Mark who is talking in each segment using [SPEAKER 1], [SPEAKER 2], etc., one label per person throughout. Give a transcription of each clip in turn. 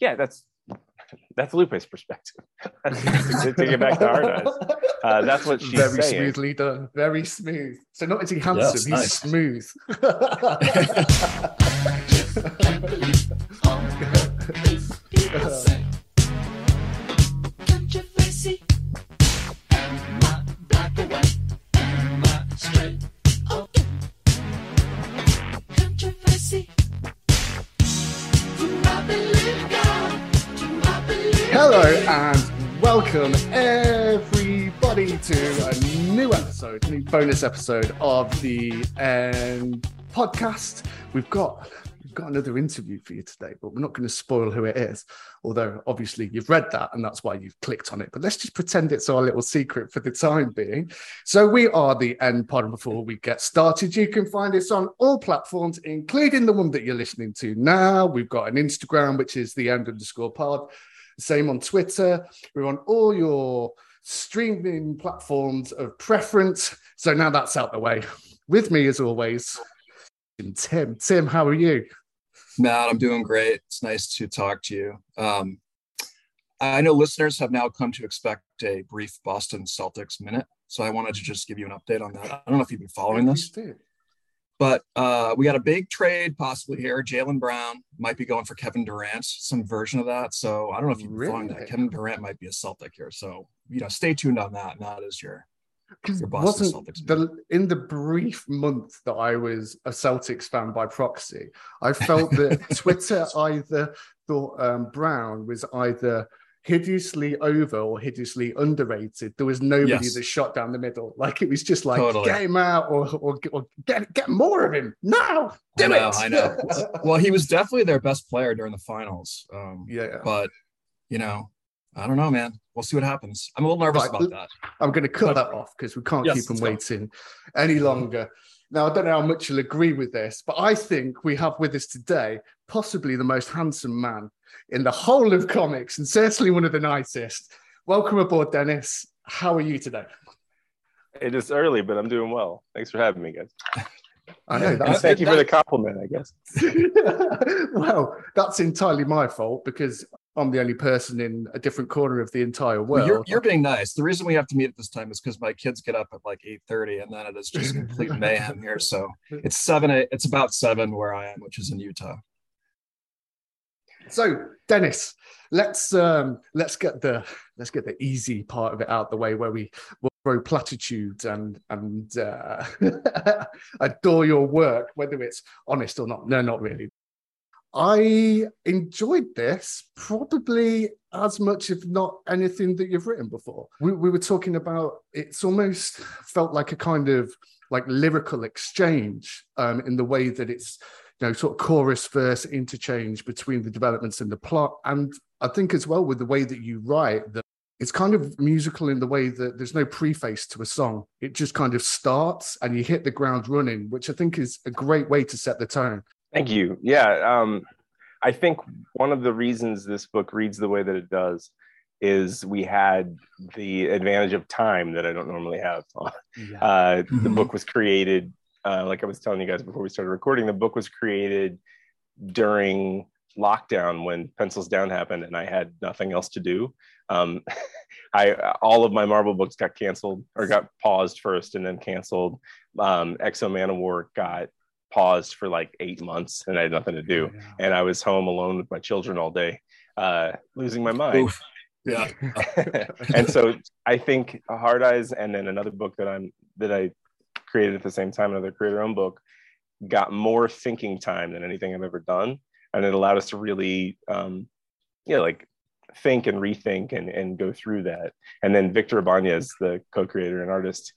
[SPEAKER 1] yeah, that's that's Lupe's perspective. to get back to Heart Eyes, uh, that's what she's
[SPEAKER 2] Very
[SPEAKER 1] saying.
[SPEAKER 2] smoothly done. Very smooth. So not is he handsome?
[SPEAKER 3] Yes,
[SPEAKER 2] he's
[SPEAKER 3] nice.
[SPEAKER 2] smooth. to a new episode, a new bonus episode of the um, podcast. We've got we've got another interview for you today, but we're not going to spoil who it is. Although obviously you've read that and that's why you've clicked on it. But let's just pretend it's our little secret for the time being. So we are the End Pod. Before we get started, you can find us on all platforms, including the one that you're listening to now. We've got an Instagram, which is the End underscore Pod. Same on Twitter. We're on all your streaming platforms of preference. So now that's out the way. With me, as always, Tim. Tim, how are you?
[SPEAKER 3] Matt, I'm doing great. It's nice to talk to you. Um, I know listeners have now come to expect a brief Boston Celtics minute. So I wanted to just give you an update on that. I don't know if you've been following this, but uh, we got a big trade possibly here. Jaylen Brown might be going for Kevin Durant, some version of that. So I don't know if you're been following that. Kevin Durant might be a Celtic here. So, you know, stay tuned on that. Not as your Your Boston Celtics
[SPEAKER 2] the in the brief month that I was a Celtics fan by proxy, I felt that Twitter either thought um, Brown was either hideously over or hideously underrated. There was nobody
[SPEAKER 3] Yes.
[SPEAKER 2] that shot down the middle. Like it was just like
[SPEAKER 3] Totally.
[SPEAKER 2] get him out or, or or get get more of him now. Do
[SPEAKER 3] I know,
[SPEAKER 2] it.
[SPEAKER 3] I know. well, he was definitely their best player during the finals. Um,
[SPEAKER 2] yeah.
[SPEAKER 3] but you know, I don't know, man. We'll see what happens. I'm a little nervous
[SPEAKER 2] Right,
[SPEAKER 3] about that.
[SPEAKER 2] I'm going to cut that off because we can't
[SPEAKER 3] Yes,
[SPEAKER 2] keep them
[SPEAKER 3] go.
[SPEAKER 2] waiting any longer. Now, I don't know how much you'll agree with this, but I think we have with us today possibly the most handsome man in the whole of comics and certainly one of the nicest. Welcome aboard, Dennis. How are you today?
[SPEAKER 1] It is early, but I'm doing well. Thanks for having me, guys.
[SPEAKER 2] I know that's
[SPEAKER 1] thank you for the compliment, I guess.
[SPEAKER 2] well, that's entirely my fault because I'm the only person in a different corner of the entire
[SPEAKER 3] Well,
[SPEAKER 2] world.
[SPEAKER 3] you're, you're being nice. The reason we have to meet at this time is because my kids get up at like 8:30 and then it is just complete mayhem here. So it's seven. It's about seven where I am, which is in Utah.
[SPEAKER 2] So, Dennis, let's um let's get the let's get the easy part of it out the way where we will throw platitudes and and uh, adore your work, whether it's honest or not. No, not really. I enjoyed this probably as much, if not anything that you've written before. We, we were talking about it's almost felt like a kind of like lyrical exchange um, in the way that it's you know sort of chorus verse interchange between the developments and the plot and i think as well with the way that you write that it's kind of musical in the way that there's no preface to a song it just kind of starts and you hit the ground running which i think is a great way to set the tone
[SPEAKER 1] Thank you. Yeah, um, I think one of the reasons this book reads the way that it does is we had the advantage of time that I don't normally have. Uh, the
[SPEAKER 3] Mhm.
[SPEAKER 1] book was created, uh, like I was telling you guys before we started recording, the book was created during lockdown when Pencils Down happened and I had nothing else to do. Um, I all of my Marvel books got canceled or got paused first and then canceled. Um, Exo Man of War got paused for like eight months and I had nothing to do. And I was home alone with my children all day, uh, losing my mind.
[SPEAKER 3] Oof. Yeah.
[SPEAKER 1] and so I think Heart Eyes and then another book that I'm that I created at the same time, another creator own book, got more thinking time than anything I've ever done. And it allowed us to really um yeah, like think and rethink and, and go through that. And then Victor Ibanez, the co-creator and artist,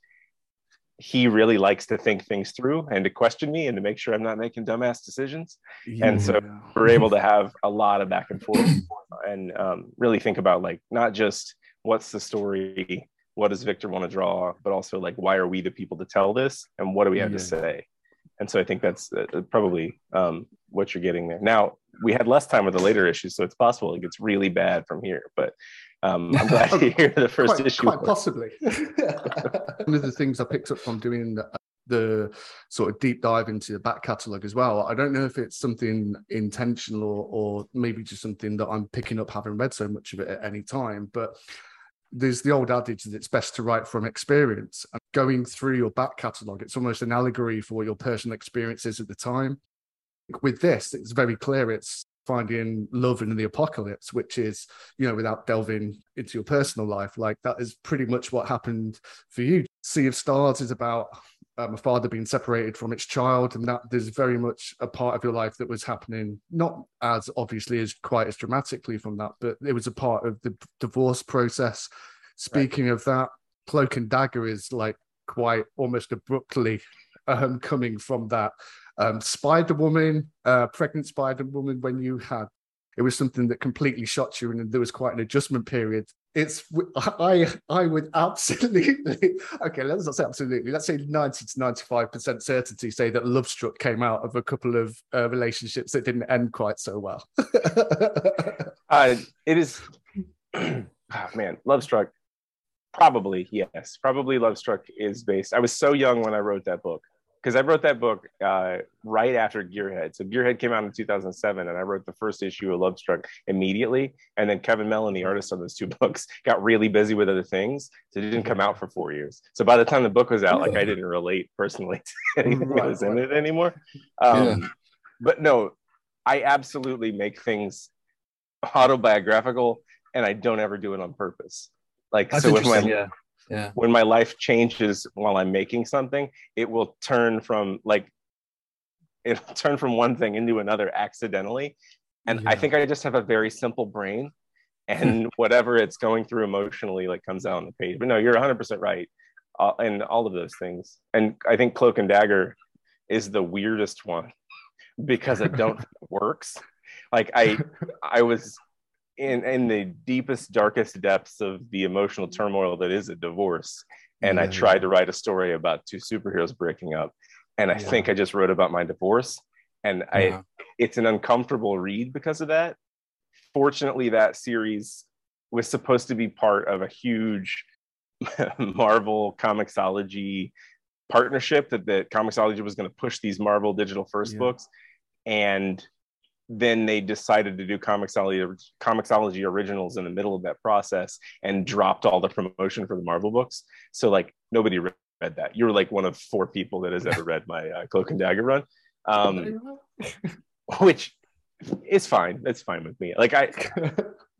[SPEAKER 1] he really likes to think things through and to question me and to make sure I'm not making dumbass decisions. And so we're able to have a lot of back and forth and um, really think about like not just what's the story, what does Victor want to draw, but also like why are we the people to tell this and what do we have
[SPEAKER 2] Yeah.
[SPEAKER 1] to say? And so I think that's uh, probably um, what you're getting there. Now we had less time with the later issues, so it's possible it gets really bad from here. But um, I'm glad to hear the first
[SPEAKER 2] quite,
[SPEAKER 1] issue.
[SPEAKER 2] quite possibly. One of the things I picked up from doing the, the sort of deep dive into the back catalogue as well. I don't know if it's something intentional or, or maybe just something that I'm picking up having read so much of it at any time, but there's the old adage that it's best to write from experience. Going through your back catalogue, it's almost an allegory for what your personal experience is at the time. With this, it's very clear it's finding love in the apocalypse, which is, you know, without delving into your personal life, like that is pretty much what happened for you. Sea of Stars is about um, a father being separated from its child, and that there's very much a part of your life that was happening, not as obviously as quite as dramatically from that, but it was a part of the divorce process. Speaking right. of that, Cloak and Dagger is like quite almost abruptly um, coming from that um, Spider Woman, uh, pregnant Spider Woman, when you had it was something that completely shot you, and there was quite an adjustment period. It's I I would absolutely okay. Let's not say absolutely. Let's say ninety to ninety five percent certainty say that Love Struck came out of a couple of uh, relationships that didn't end quite so well.
[SPEAKER 1] uh, it is, oh, man, Love Struck. Probably yes. Probably Love Struck is based. I was so young when I wrote that book because I wrote that book uh, right after Gearhead. So Gearhead came out in 2007, and I wrote the first issue of Lovestruck immediately. And then Kevin Mellon, the artist on those two books, got really busy with other things, so it didn't come out for four years. So by the time the book was out, like I didn't relate personally to anything right, that was in it anymore. Um, yeah. But no, I absolutely make things autobiographical, and I don't ever do it on purpose. Like
[SPEAKER 3] That's
[SPEAKER 1] so,
[SPEAKER 3] with my yeah yeah.
[SPEAKER 1] when my life changes while i'm making something it will turn from like it'll turn from one thing into another accidentally and yeah. i think i just have a very simple brain and whatever it's going through emotionally like comes out on the page but no you're 100% right uh, and all of those things and i think cloak and dagger is the weirdest one because it don't works like i i was in in the deepest darkest depths of the emotional mm-hmm. turmoil that is a divorce. And yeah, i tried yeah. to write a story about two superheroes breaking up. And i yeah. think i just wrote about my divorce. And i it's an uncomfortable read because of that. Fortunately that series was supposed to be part of a huge marvel comiXology partnership that the comiXology was going to push these marvel digital first books. And then they decided to do comiXology, comiXology originals in the middle of that process and dropped all the promotion for the Marvel books. So like nobody read that. You're like one of four people that has ever read my uh, Cloak and Dagger run, um, which is fine. That's fine with me. Like I,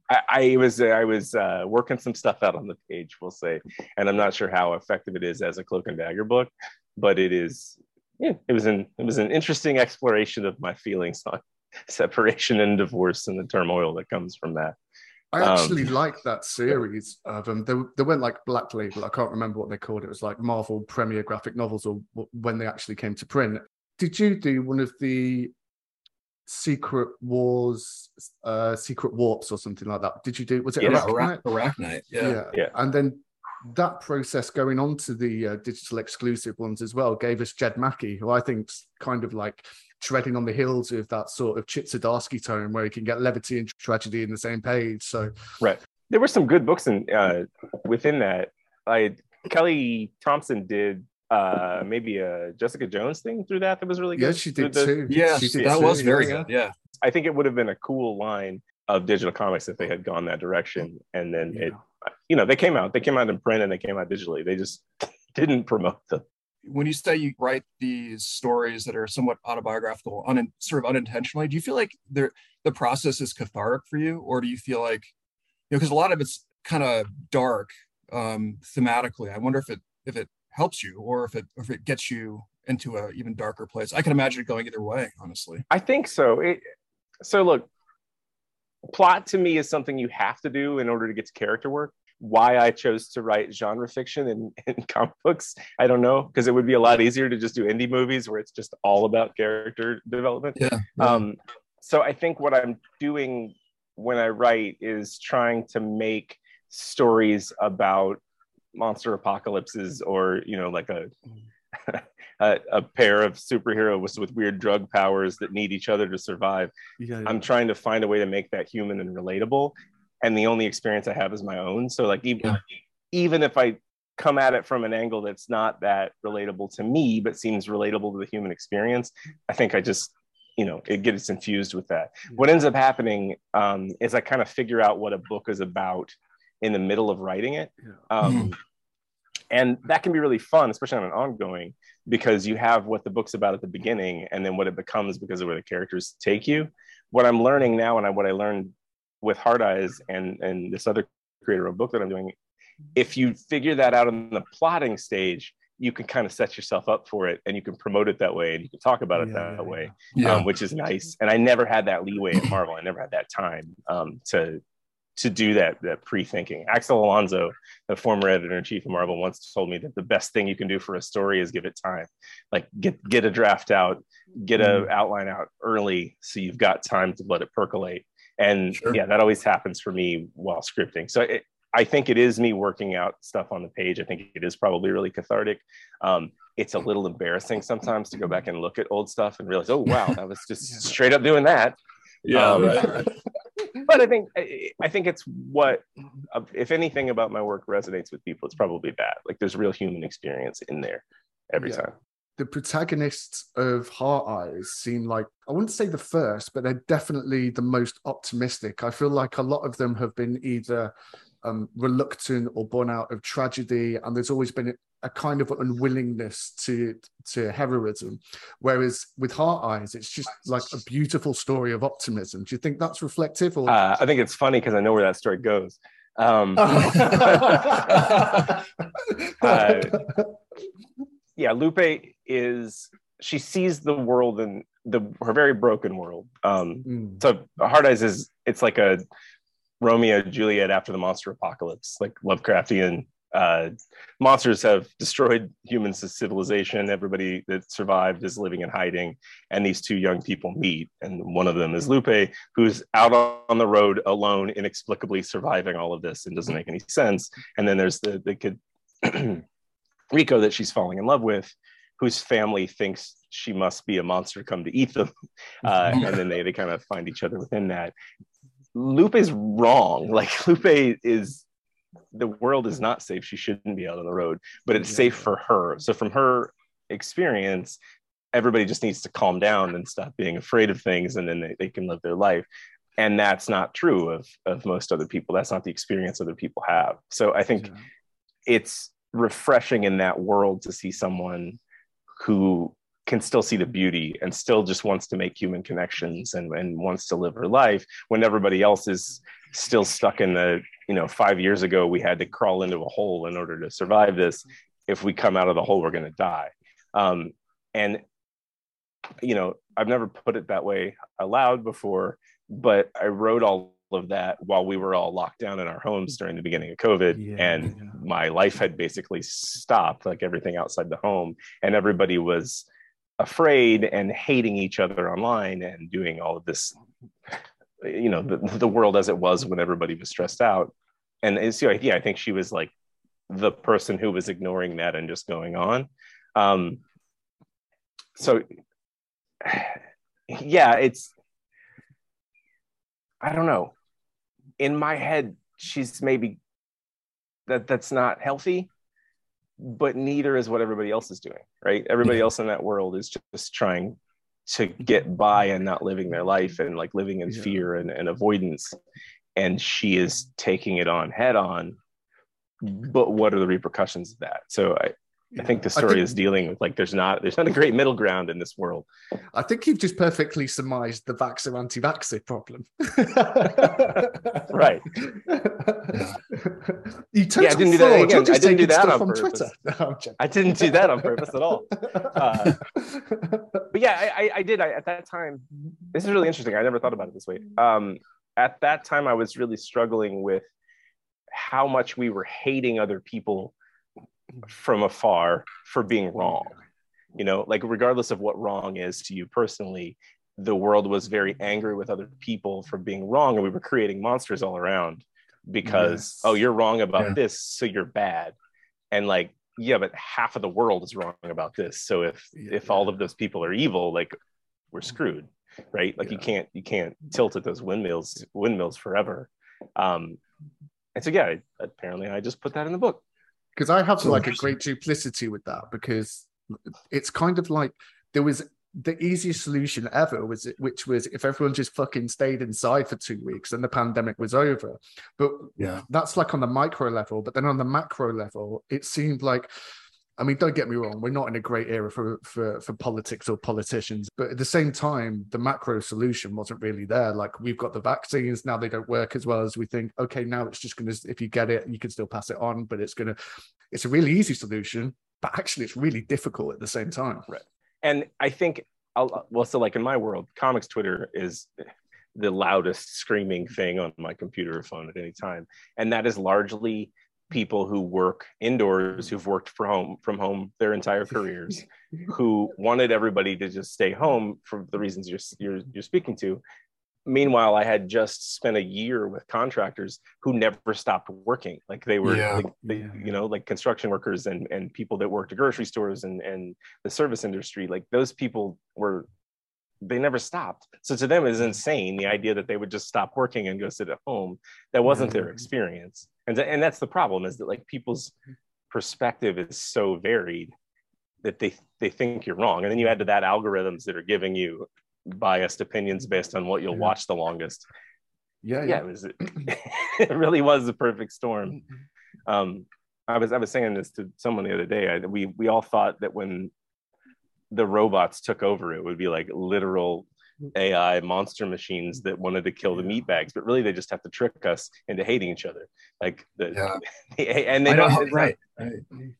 [SPEAKER 1] I, I was I was uh, working some stuff out on the page, we'll say, and I'm not sure how effective it is as a Cloak and Dagger book, but it is. Yeah, it was an it was an interesting exploration of my feelings on separation and divorce and the turmoil that comes from that.
[SPEAKER 2] I actually um, like that series of them. They, they went like Black Label. I can't remember what they called it. It was like Marvel Premiere Graphic Novels or when they actually came to print. Did you do one of the Secret Wars, uh, Secret Warps or something like that? Did you do? Was it
[SPEAKER 3] yeah, Arachknight? Arachknight, yeah.
[SPEAKER 2] yeah.
[SPEAKER 1] yeah.
[SPEAKER 2] And then that process going on to the uh, digital exclusive ones as well gave us Jed MacKay, who I think's kind of like treading on the heels of that sort of Chip Zdarsky tone where you can get levity and tragedy in the same page. So
[SPEAKER 1] right, there were some good books in uh, within that. I Kelly Thompson did uh maybe a Jessica Jones thing through that that was really good.
[SPEAKER 2] Yeah, she did
[SPEAKER 3] the,
[SPEAKER 2] too.
[SPEAKER 3] Yeah,
[SPEAKER 2] did
[SPEAKER 3] that
[SPEAKER 2] too.
[SPEAKER 3] was very yeah. good. Yeah.
[SPEAKER 1] I think it would have been a cool line of digital comics if they had gone that direction. And then yeah. it you know, they came out, they came out in print and they came out digitally. They just didn't promote them
[SPEAKER 3] when you say you write these stories that are somewhat autobiographical, un, sort of unintentionally, do you feel like the process is cathartic for you, or do you feel like, you know, because a lot of it's kind of dark um, thematically. I wonder if it if it helps you, or if it if it gets you into a even darker place. I can imagine it going either way, honestly.
[SPEAKER 1] I think so. It, so look, plot to me is something you have to do in order to get to character work why I chose to write genre fiction in, in comic books. I don't know because it would be a lot easier to just do indie movies where it's just all about character development.
[SPEAKER 3] Yeah.
[SPEAKER 1] Um, so I think what I'm doing when I write is trying to make stories about monster apocalypses or you know like a a, a, pair of superheroes with weird drug powers that need each other to survive. Yeah, yeah. I'm trying to find a way to make that human and relatable and the only experience I have is my own. So like even yeah. even if I come at it from an angle that's not that relatable to me, but seems relatable to the human experience, I think I just, you know, it gets infused with that. What ends up happening um, is I kind of figure out what a book is about in the middle of writing it. Um, and that can be really fun, especially on an ongoing, because you have what the book's about at the beginning and then what it becomes because of where the characters take you. What I'm learning now and I, what I learned with Heart Eyes and, and this other creator of book that I'm doing, if you figure that out in the plotting stage, you can kind of set yourself up for it and you can promote it that way and you can talk about it
[SPEAKER 2] Yeah,
[SPEAKER 1] that
[SPEAKER 2] yeah,
[SPEAKER 1] way,
[SPEAKER 3] Yeah.
[SPEAKER 1] um, which is nice. And I never had that leeway at Marvel. I never had that time um, to to do that that pre-thinking. Axel Alonso, the former editor in chief of Marvel, once told me that the best thing you can do for a story is give it time. Like get get a draft out, get a outline out early, so you've got time to let it percolate. And
[SPEAKER 3] Sure.
[SPEAKER 1] yeah, that always happens for me while scripting. So it, I think it is me working out stuff on the page. I think it is probably really cathartic. Um, it's a little embarrassing sometimes to go back and look at old stuff and realize, oh wow, that was just
[SPEAKER 2] Yeah.
[SPEAKER 1] straight up doing that.
[SPEAKER 3] Yeah.
[SPEAKER 1] Um,
[SPEAKER 3] right, right.
[SPEAKER 1] But I think I, think it's what, if anything about my work resonates with people, it's probably that. Like there's real human experience in there every
[SPEAKER 2] Yeah.
[SPEAKER 1] time.
[SPEAKER 2] The protagonists of Heart Eyes seem like I wouldn't say the first, but they're definitely the most optimistic. I feel like a lot of them have been either um, reluctant or born out of tragedy, and there's always been a, kind of unwillingness to to heroism. Whereas with Heart Eyes, it's just like a beautiful story of optimism. Do you think that's reflective? Or
[SPEAKER 1] Uh, I think it's funny because I know where that story goes. Um, Uh, yeah, Lupe is she sees the world in the her very broken world. Um,
[SPEAKER 2] Mm,
[SPEAKER 1] so Heart Eyes is it's like a Romeo Juliet after the monster apocalypse, like Lovecraftian. Uh, monsters have destroyed humans' civilization. Everybody that survived is living in hiding, and these two young people meet. And one of them is Lupe, who's out on the road alone, inexplicably surviving all of this, and doesn't make any sense. And then there's the the kid Rico that she's falling in love with, whose family thinks she must be a monster come to eat them. Uh, and then they, they kind of find each other within that. Lupe's wrong. Like Lupe is the world is not safe. She shouldn't be out on the road, but it's
[SPEAKER 2] Yeah.
[SPEAKER 1] safe for her. So from her experience, everybody just needs to calm down and stop being afraid of things and then they, they can live their life. And that's not true of, of most other people. That's not the experience other people have. So I think
[SPEAKER 2] yeah.
[SPEAKER 1] it's refreshing in that world to see someone who can still see the beauty and still just wants to make human connections and, and wants to live her life when everybody else is still stuck in the you know five years ago we had to crawl into a hole in order to survive this. If we come out of the hole we're going to die. Um, and you know i've never put it that way aloud before but i wrote all of that while we were all locked down in our homes during the beginning of covid
[SPEAKER 2] Yeah,
[SPEAKER 1] and
[SPEAKER 2] yeah.
[SPEAKER 1] my life had basically stopped like everything outside the home and everybody was afraid and hating each other online and doing all of this you know the, the world as it was when everybody was stressed out. And it's like yeah i think she was like the person who was ignoring that and just going on. Um so yeah it's i don't know in my head she's maybe that that's not healthy but neither is what everybody else is doing right? Everybody else in that world is just trying to get by and not living their life and like living in
[SPEAKER 2] Yeah.
[SPEAKER 1] fear and, and avoidance and she is taking it on head on but what are the repercussions of that? So i I think the story is dealing with like there's not there's not a great middle ground in this world.
[SPEAKER 2] I think you've just perfectly surmised the vaxxer anti-vaxxer problem.
[SPEAKER 1] Right.
[SPEAKER 2] you total
[SPEAKER 1] Yeah, I didn't do that again. I didn't do that on
[SPEAKER 2] on. Twitter. No.
[SPEAKER 1] I didn't do that on purpose at all. Uh, But yeah, I, I, I did. I, at that time, this is really interesting. I never thought about it this way. Um, at that time, I was really struggling with how much we were hating other people from afar for being wrong. You know, like regardless of what wrong is to you personally, the world was very angry with other people for being wrong, and we were creating monsters all around because
[SPEAKER 2] Yes.
[SPEAKER 1] oh, you're wrong about
[SPEAKER 3] Yeah.
[SPEAKER 1] this, so you're bad, and like yeah, but half of the world is wrong about this. So if
[SPEAKER 2] Yeah.
[SPEAKER 1] if all of those people are evil, like we're screwed, right? Like you can't you can't tilt at those windmills windmills forever. Um, and so yeah, apparently I just put that in the book.
[SPEAKER 2] Because I have like a great duplicity with that because it's kind of like there was the easiest solution ever was which was if everyone just fucking stayed inside for two weeks and the pandemic was over. But
[SPEAKER 3] Yeah.
[SPEAKER 2] that's like on the micro level, but then on the macro level, it seemed like I mean, don't get me wrong, we're not in a great era for, for for politics or politicians, but at the same time, the macro solution wasn't really there. Like we've got the vaccines now; they don't work as well as we think. Okay, now it's just gonna if you get it, you can still pass it on, but it's gonna it's a really easy solution, but actually it's really difficult at the same time.
[SPEAKER 1] Right. and I think I'll, well, so like in my world, comics Twitter is the loudest screaming thing on my computer or phone at any time, and that is largely people who work indoors, who've worked from home from home their entire careers, who wanted everybody to just stay home for the reasons you're you're, you're speaking to. Meanwhile, I had just spent a year with contractors who never stopped working. Like they were,
[SPEAKER 3] Yeah.
[SPEAKER 1] like, they, you know, like construction workers and and people that worked at grocery stores and and the service industry. Like those people were, they never stopped. So to them, is mm. insane the idea that they would just stop working and go sit at home. That wasn't their
[SPEAKER 2] mm.
[SPEAKER 1] experience, and and that's the problem. Is that like people's mm-hmm. perspective is so varied that they they think you're wrong, and then you add to that algorithms that are giving you biased opinions based on what you'll
[SPEAKER 2] Yeah.
[SPEAKER 1] watch the longest.
[SPEAKER 2] Yeah,
[SPEAKER 1] Yeah, it was. It really was a perfect storm. Mm-hmm. Um, I was I was saying this to someone the other day. I, we we all thought that when the robots took over, it would be like literal AI monster machines that wanted to kill the meat bags, but really they just have to trick us into hating each other. Like the,
[SPEAKER 3] Yeah.
[SPEAKER 1] and they
[SPEAKER 3] I know,
[SPEAKER 1] don't. It's,
[SPEAKER 3] right.
[SPEAKER 1] not,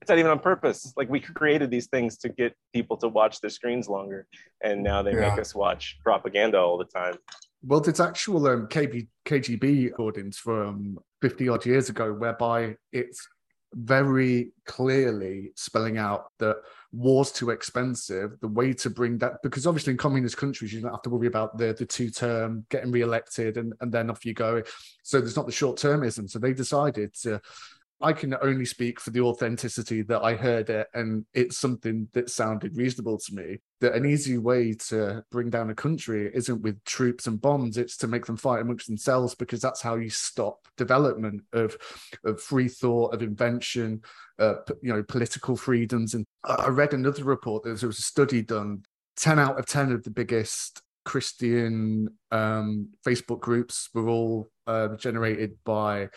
[SPEAKER 1] it's not even on purpose. Like we created these things to get people to watch their screens longer, and now they
[SPEAKER 3] Yeah.
[SPEAKER 1] make us watch propaganda all the time.
[SPEAKER 2] Well, there's actual um, KB, KGB recordings from 50 odd years ago whereby it's very clearly spelling out that war's too expensive. The way to bring that, because obviously in communist countries, you don't have to worry about the, the two term getting re-elected and, and then off you go. So there's not the short termism. So they decided to. I can only speak for the authenticity that I heard it, and it's something that sounded reasonable to me. That an easy way to bring down a country isn't with troops and bombs; it's to make them fight amongst themselves, because that's how you stop development of of free thought, of invention, uh, you know, political freedoms. And I read another report. that There was a study done. Ten out of ten of the biggest Christian um, Facebook groups were all uh, generated by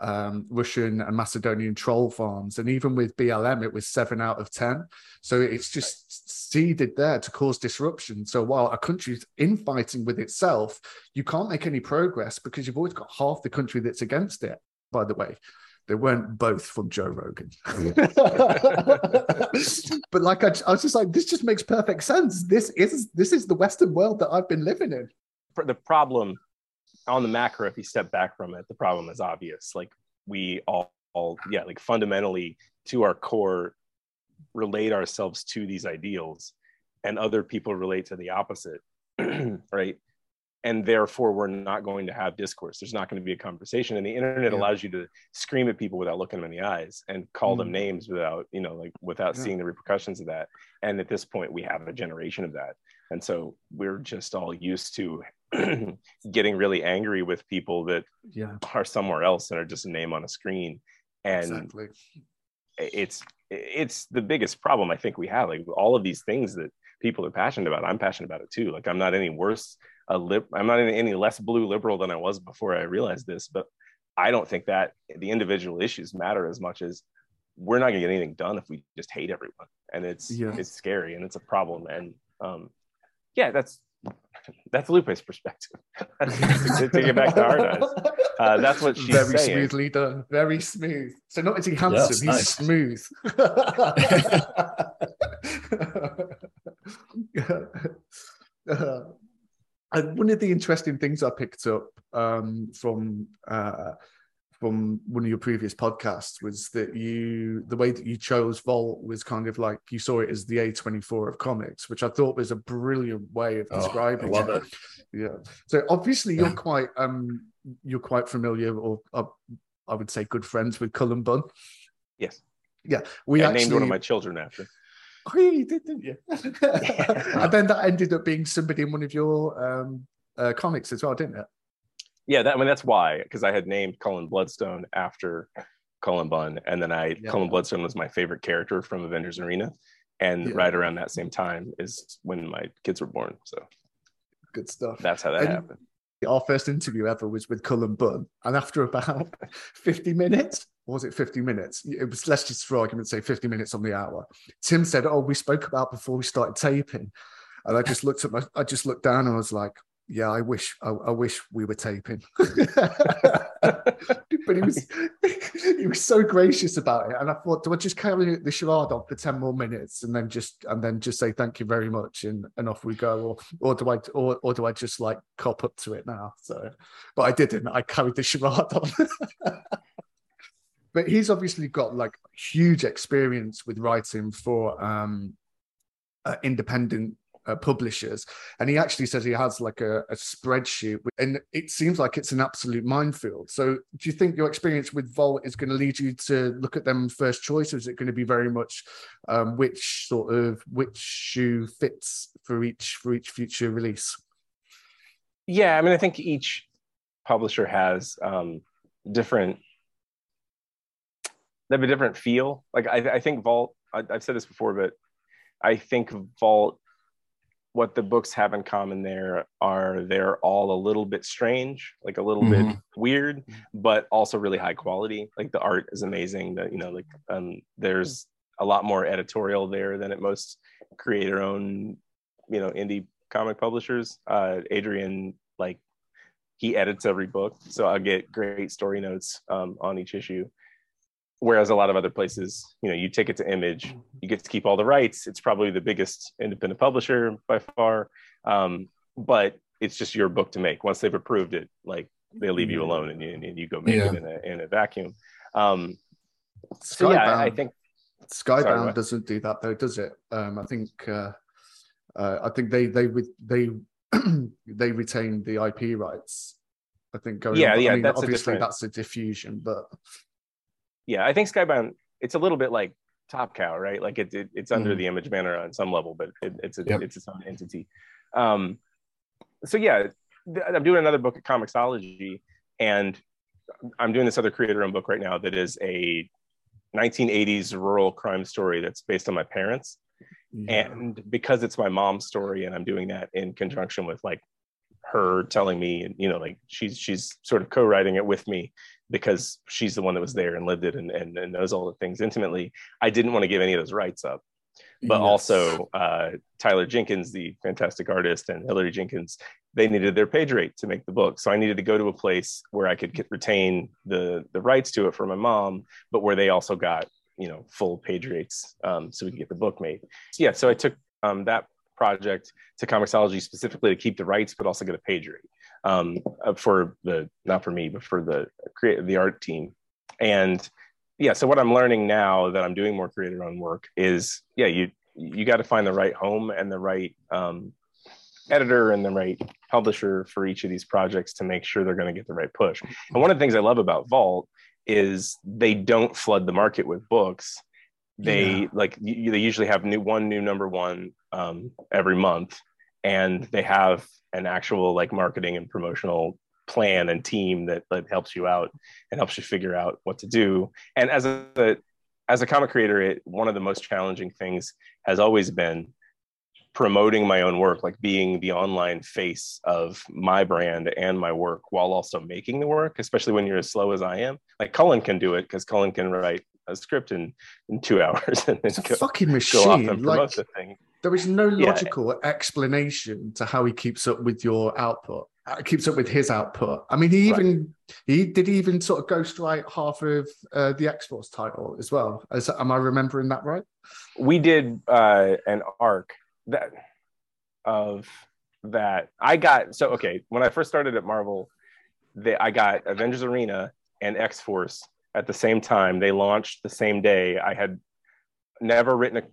[SPEAKER 2] um, Russian and Macedonian troll farms. And even with BLM, it was seven out of 10. So it's just seeded there to cause disruption. So while a country's infighting with itself, you can't make any progress because you've always got half the country that's against it, by the way. They weren't both from Joe Rogan. but like I, I was just like, this just makes perfect sense. This is this is the Western world that I've been living in.
[SPEAKER 1] For the problem on the macro, if you step back from it, the problem is obvious. Like we all, all yeah, like fundamentally to our core, relate ourselves to these ideals, and other people relate to the opposite, right? And therefore, we're not going to have discourse. There's not going to be a conversation, and the internet
[SPEAKER 2] Yeah.
[SPEAKER 1] allows you to scream at people without looking them in the eyes and call them
[SPEAKER 2] Mm.
[SPEAKER 1] names without, you know, like without
[SPEAKER 2] Yeah.
[SPEAKER 1] seeing the repercussions of that. And at this point, we have a generation of that, and so we're just all used to getting really angry with people that
[SPEAKER 2] Yeah,
[SPEAKER 1] are somewhere else and are just a name on a screen. And
[SPEAKER 2] exactly.
[SPEAKER 1] it's it's the biggest problem i think we have like all of these things that people are passionate about i'm passionate about it too. Like i'm not any worse a lip i'm not any, any less blue liberal than i was before i realized this but i don't think that the individual issues matter as much as we're not going to get anything done if we just hate everyone. And it's
[SPEAKER 2] Yeah.
[SPEAKER 1] it's scary and it's a problem. And um yeah that's that's lupe's perspective to, to get back to heart eyes uh, that's what she's
[SPEAKER 2] Very
[SPEAKER 1] saying.
[SPEAKER 2] smoothly done. Very smooth. So not is he
[SPEAKER 3] it's
[SPEAKER 2] handsome, he's
[SPEAKER 3] nice.
[SPEAKER 2] smooth. Uh, and one of the interesting things I picked up um, from uh, from one of your previous podcasts was that you the way that you chose Vault was kind of like you saw it as the A24 of comics, which I thought was a brilliant way of
[SPEAKER 3] Oh, I
[SPEAKER 2] describing
[SPEAKER 3] love
[SPEAKER 2] it.
[SPEAKER 3] it.
[SPEAKER 2] Yeah. So obviously you're quite um you're quite familiar or uh, I would say good friends with Cullen Bunn.
[SPEAKER 1] yes
[SPEAKER 2] Yeah. We
[SPEAKER 1] I
[SPEAKER 2] actually
[SPEAKER 1] named one of my children after
[SPEAKER 2] Oh, yeah, you did, didn't you? and then that ended up being somebody in one of your um uh, comics as well, didn't it?
[SPEAKER 1] Yeah that I mean that's why because I had named Cullen Bloodstone after Cullen Bunn, and then I
[SPEAKER 2] Yeah.
[SPEAKER 1] Cullen Bloodstone was my favorite character from Avengers Arena, and
[SPEAKER 2] Yeah.
[SPEAKER 1] right around that same time is when my kids were born. So
[SPEAKER 2] Good stuff.
[SPEAKER 1] that's how that
[SPEAKER 2] And-
[SPEAKER 1] happened.
[SPEAKER 2] Our first interview ever was with Cullen Bunn, and after about 50 minutes, or was it 50 minutes? It was let's just for argument's say 50 minutes on the hour. Tim said, "Oh, we spoke about before we started taping," and I just looked at my, I just looked down and I was like, "Yeah, I wish, I, I wish we were taping." but he was, he was so gracious about it, and I thought, do I just carry the charade on for 10 more minutes and then just and then just say thank you very much and and off we go, or or do I or or do I just like cop up to it now? So, but I didn't. I carried the charade on. but he's obviously got like huge experience with writing for um uh, independent uh, publishers and he actually says he has like a, a spreadsheet and it seems like it's an absolute minefield so do you think your experience with vault is going to lead you to look at them first choice or is it going to be very much um, which sort of which shoe fits for each for each future release
[SPEAKER 1] Yeah, I mean, I think each publisher has um, different. They have a different feel. Like I, I think Vault. I, I've said this before, but I think Vault. What the books have in common there are they're all a little bit strange, like a little bit weird, but also really high quality. Like the art is amazing. That you know, like um, there's a lot more editorial there than at most creator-owned, you know, indie comic publishers. Uh, Adrian, like, he edits every book, so I get great story notes um, on each issue. Whereas a lot of other places, you know, you take it to Image, you get to keep all the rights. It's probably the biggest independent publisher by far, um, but it's just your book to make. Once they've approved it, like they leave you alone and you, and you go make
[SPEAKER 3] Yeah.
[SPEAKER 1] it in a, in a vacuum. Um, so yeah, I, I think
[SPEAKER 2] Skybound
[SPEAKER 1] what?
[SPEAKER 2] doesn't do that though, does it? Um, I think uh, uh, I think they they with they they retain the IP rights. I think going
[SPEAKER 1] Yeah,
[SPEAKER 2] on,
[SPEAKER 1] yeah,
[SPEAKER 2] I mean,
[SPEAKER 1] that's a
[SPEAKER 2] obviously
[SPEAKER 1] different-
[SPEAKER 2] that's a diffusion, but
[SPEAKER 1] yeah, I think Skybound. It's a little bit like Top Cow, right? Like it, it it's under
[SPEAKER 2] Mhm.
[SPEAKER 1] the Image banner on some level, but it, it's a,
[SPEAKER 3] Yep.
[SPEAKER 1] it's its own entity. Um, so yeah, th- I'm doing another book at Comixology, and I'm doing this other creator-owned book right now that is a 1980s rural crime story that's based on my parents. And because it's my mom's story, and I'm doing that in conjunction with like her telling me, and you know, like she's she's sort of co-writing it with me because she's the one that was there and lived it and, and, and knows all the things intimately. I didn't want to give any of those rights up but
[SPEAKER 2] Yes.
[SPEAKER 1] also uh, Tyler Jenkins, the fantastic artist, and Hillary Jenkins, they needed their page rate to make the book. So I needed to go to a place where I could get, retain the the rights to it for my mom, but where they also got you know full page rates, um, so we could get the book made. So, yeah, so I took um, that project to Comixology specifically to keep the rights, but also get a page rate um, uh, for the not for me, but for the create the art team, and yeah so what i'm learning now that i'm doing more creator owned work is yeah you you got to find the right home and the right um, editor and the right publisher for each of these projects to make sure they're going to get the right push. And one of the things i love about vault is they don't flood the market with books. They
[SPEAKER 2] Yeah.
[SPEAKER 1] like you, they usually have new one new number one um, every month and they have an actual like marketing and promotional plan and team that, that helps you out and helps you figure out what to do and as a as a comic creator it, one of the most challenging things has always been promoting my own work like being the online face of my brand and my work while also making the work especially when you're as slow as i am like cullen can do it because cullen can write a script in, in two hours and then
[SPEAKER 2] it's
[SPEAKER 1] go,
[SPEAKER 2] fucking
[SPEAKER 1] go off
[SPEAKER 2] machine.
[SPEAKER 1] and
[SPEAKER 2] Like
[SPEAKER 1] promote the thing
[SPEAKER 2] there is no
[SPEAKER 1] Yeah.
[SPEAKER 2] logical explanation to how he keeps up with your output. uh, Keeps up with his output. I mean, he
[SPEAKER 1] Right.
[SPEAKER 2] even he did he even sort of ghostwrite half of uh, the X Force title as well. As, am I remembering that right?
[SPEAKER 1] we did uh, an arc that of that I got. So okay, when I first started at Marvel, they, I got Avengers Arena and X Force at the same time. They launched the same day. I had never written an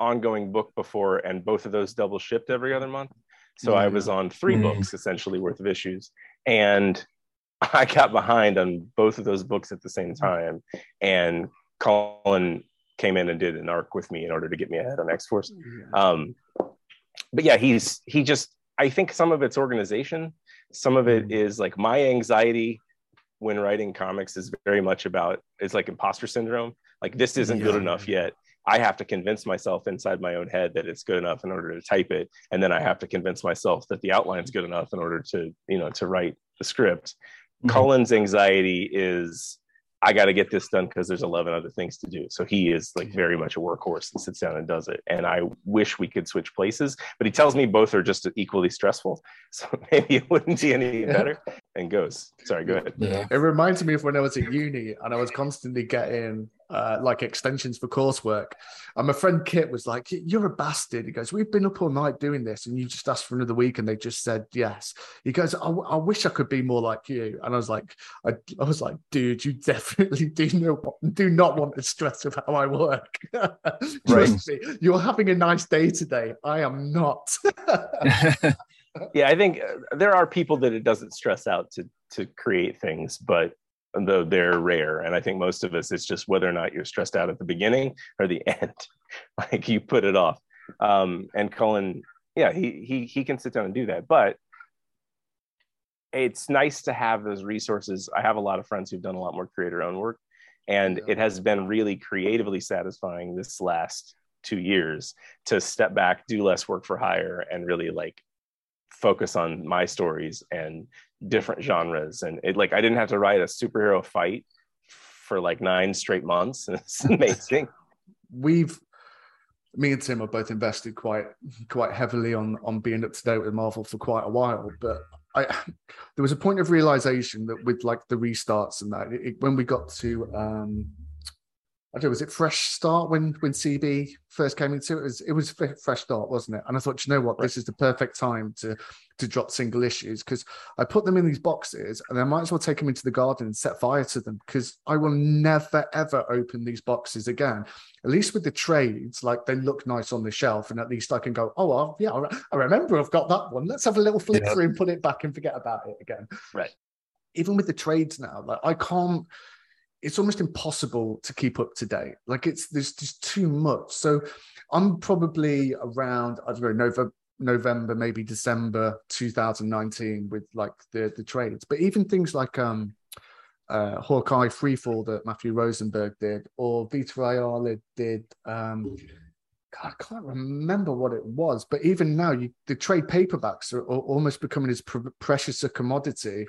[SPEAKER 1] ongoing book before, and both of those double shipped every other month. So I was on 3
[SPEAKER 3] Mm.
[SPEAKER 1] books essentially worth of issues, and I got behind on both of those books at the same time. And Cullen came in and did an arc with me in order to get me ahead on X Force. Um, but yeah, he's he just I think some of it's organization, some of it is like my anxiety when writing comics is very much about it's like imposter syndrome. Like this isn't good enough yet. I have to convince myself inside my own head that it's good enough in order to type it, and then I have to convince myself that the outline's good enough in order to you know to write the script.
[SPEAKER 3] Mhm.
[SPEAKER 1] Cullen's anxiety is I got to get this done because there's 11 other things to do. So he is like very much a workhorse and sits down and does it. And I wish we could switch places, but he tells me both are just equally stressful. So maybe it wouldn't be any better. And goes, sorry, go ahead.
[SPEAKER 3] Yeah.
[SPEAKER 2] It reminds me of when I was at uni and I was constantly getting uh, like extensions for coursework. And my friend Kit was like, You're a bastard. He goes, We've been up all night doing this and you just asked for another week and they just said yes. He goes, I, I wish I could be more like you. And I was like, I, I was like, dude, you definitely do not, do not want the stress of how I work. Trust me, you're having a nice day today. I am not.
[SPEAKER 1] Yeah, I think uh, there are people that it doesn't stress out to to create things, but though they're rare. And I think most of us, it's just whether or not you're stressed out at the beginning or the end. like you put it off. Um, and Cullen, yeah, he he he can sit down and do that. But it's nice to have those resources. I have a lot of friends who've done a lot more creator own work, and
[SPEAKER 2] Yeah.
[SPEAKER 1] it has been really creatively satisfying this last two years to step back, do less work for hire, and really like focus on my stories and different genres. And it like I didn't have to write a superhero fight for like nine straight months. and It's amazing.
[SPEAKER 2] we've me and Tim have both invested quite quite heavily on on being up to date with Marvel for quite a while, but I there was a point of realization that with like the restarts and that it, when we got to um I don't know, was it Fresh Start when when CB first came into it? It was it was Fresh Start, wasn't it? And I thought, you know what, this is the perfect time to to drop single issues because I put them in these boxes and I might as well take them into the garden and set fire to them because I will never ever open these boxes again. At least with the trades, like they look nice on the shelf, and at least I can go, oh well, yeah, I re- I remember I've got that one. Let's have a little flip
[SPEAKER 3] Yeah.
[SPEAKER 2] through and put it back and forget about it again.
[SPEAKER 1] Right.
[SPEAKER 2] Even with the trades now, like I can't. It's almost impossible to keep up to date. Like it's there's just too much. So I'm probably around I don't know November, November maybe December 2019 with like the the trades. But even things like um uh Hawkeye Freefall that Matthew Rosenberg did or Vita Ayala did um I can't remember what it was, but even now, you, the trade paperbacks are, al- almost becoming as pr- precious a commodity.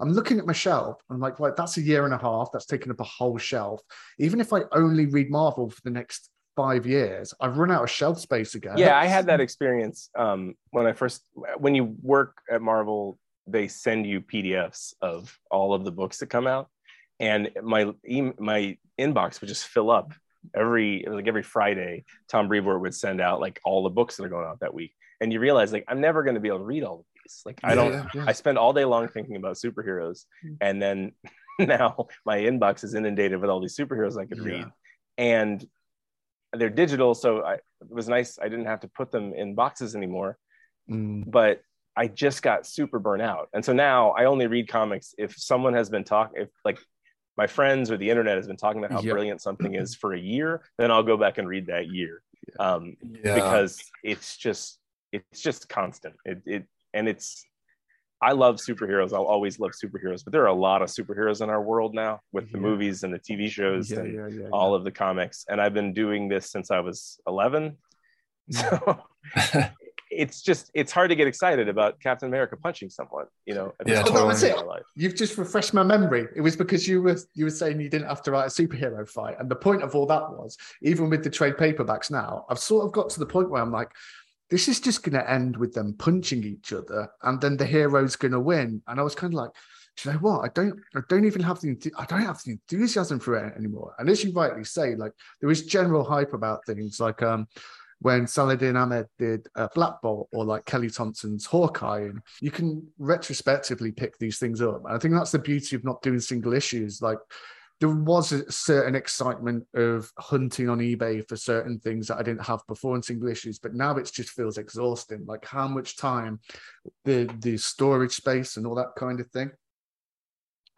[SPEAKER 2] I'm looking at my shelf. I'm like, right, that's a year and a half. That's taken up a whole shelf. Even if I only read Marvel for the next five years, I've run out of shelf space again.
[SPEAKER 1] yeah i had that experience um, when i first when you work at marvel they send you pdfs of all of the books that come out and my my inbox would just fill up every like every friday tom brevoort would send out like all the books that are going out that week and you realize like i'm never going to be able to read all of like i don't
[SPEAKER 2] yeah, yeah.
[SPEAKER 1] i spend all day long thinking about superheroes
[SPEAKER 2] Mm.
[SPEAKER 1] and then now my inbox is inundated with all these superheroes i could
[SPEAKER 2] Yeah.
[SPEAKER 1] read and they're digital so I, it was nice i didn't have to put them in boxes anymore
[SPEAKER 2] Mm,
[SPEAKER 1] but i just got super burnt out and so now i only read comics if someone has been talking if like my friends or the internet has been talking about how
[SPEAKER 2] Yeah.
[SPEAKER 1] brilliant something is for a year then i'll go back and read that year um,
[SPEAKER 3] Yeah.
[SPEAKER 1] because it's just it's just constant it, it and it's i love superheroes i'll always love superheroes but there are a lot of superheroes in our world now with the
[SPEAKER 2] Yeah.
[SPEAKER 1] movies and the tv shows
[SPEAKER 2] yeah,
[SPEAKER 1] and
[SPEAKER 2] yeah, yeah,
[SPEAKER 1] all of the comics and i've been doing this since i was 11 so it's just it's hard to get excited about captain america punching someone you know
[SPEAKER 3] Yeah,
[SPEAKER 1] this
[SPEAKER 2] totally.
[SPEAKER 1] point
[SPEAKER 2] That's it. You've just refreshed my memory. It was because you were you were saying you didn't have to write a superhero fight, and the point of all that was, even with the trade paperbacks now, I've sort of got to the point where I'm like, this is just going to end with them punching each other, and then the hero's going to win. And I was kind of like, do you know what? I don't, I don't even have the, I don't have the enthusiasm for it anymore. And as you rightly say, like there is general hype about things, like um, when Saladin Ahmed did uh, Black Bolt or like Kelly Thompson's Hawkeye, and you can retrospectively pick these things up. And I think that's the beauty of not doing single issues. Like there was a certain excitement of hunting on eBay for certain things that I didn't have before in single issues, but now it just feels exhausting. Like how much time, the the storage space, and all that kind of thing.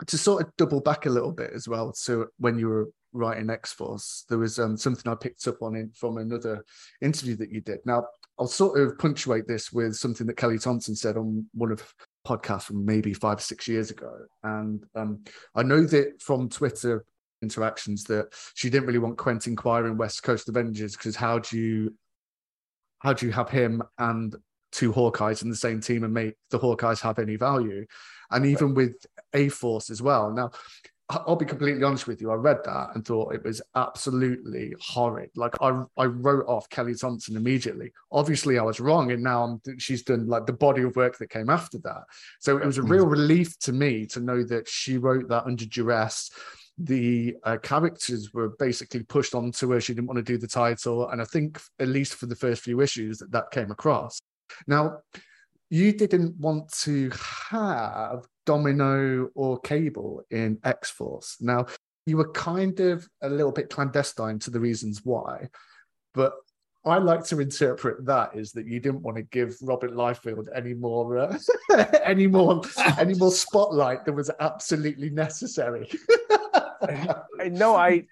[SPEAKER 2] To sort of double back a little bit as well. So when you were writing X Force, there was um, something I picked up on it from another interview that you did. Now I'll sort of punctuate this with something that Kelly Thompson said on one of podcast from maybe five or six years ago, and um, I know that from Twitter interactions that she didn't really want Quentin Quire in West Coast Avengers because how do you how do you have him and two Hawkeyes in the same team and make the Hawkeyes have any value? And even with A Force as well. Now, I'll be completely honest with you. I read that and thought it was absolutely horrid. Like I, I wrote off Kelly Thompson immediately. Obviously, I was wrong, and now I'm, she's done like the body of work that came after that. So it was a real relief to me to know that she wrote that under duress. The uh, characters were basically pushed onto her. She didn't want to do the title, and I think at least for the first few issues that that came across. Now, you didn't want to have Domino or Cable in X Force. Now, you were kind of a little bit clandestine to the reasons why, but I like to interpret that is that you didn't want to give Robert Liefeld any more, uh, any more, any more spotlight that was absolutely necessary.
[SPEAKER 1] I,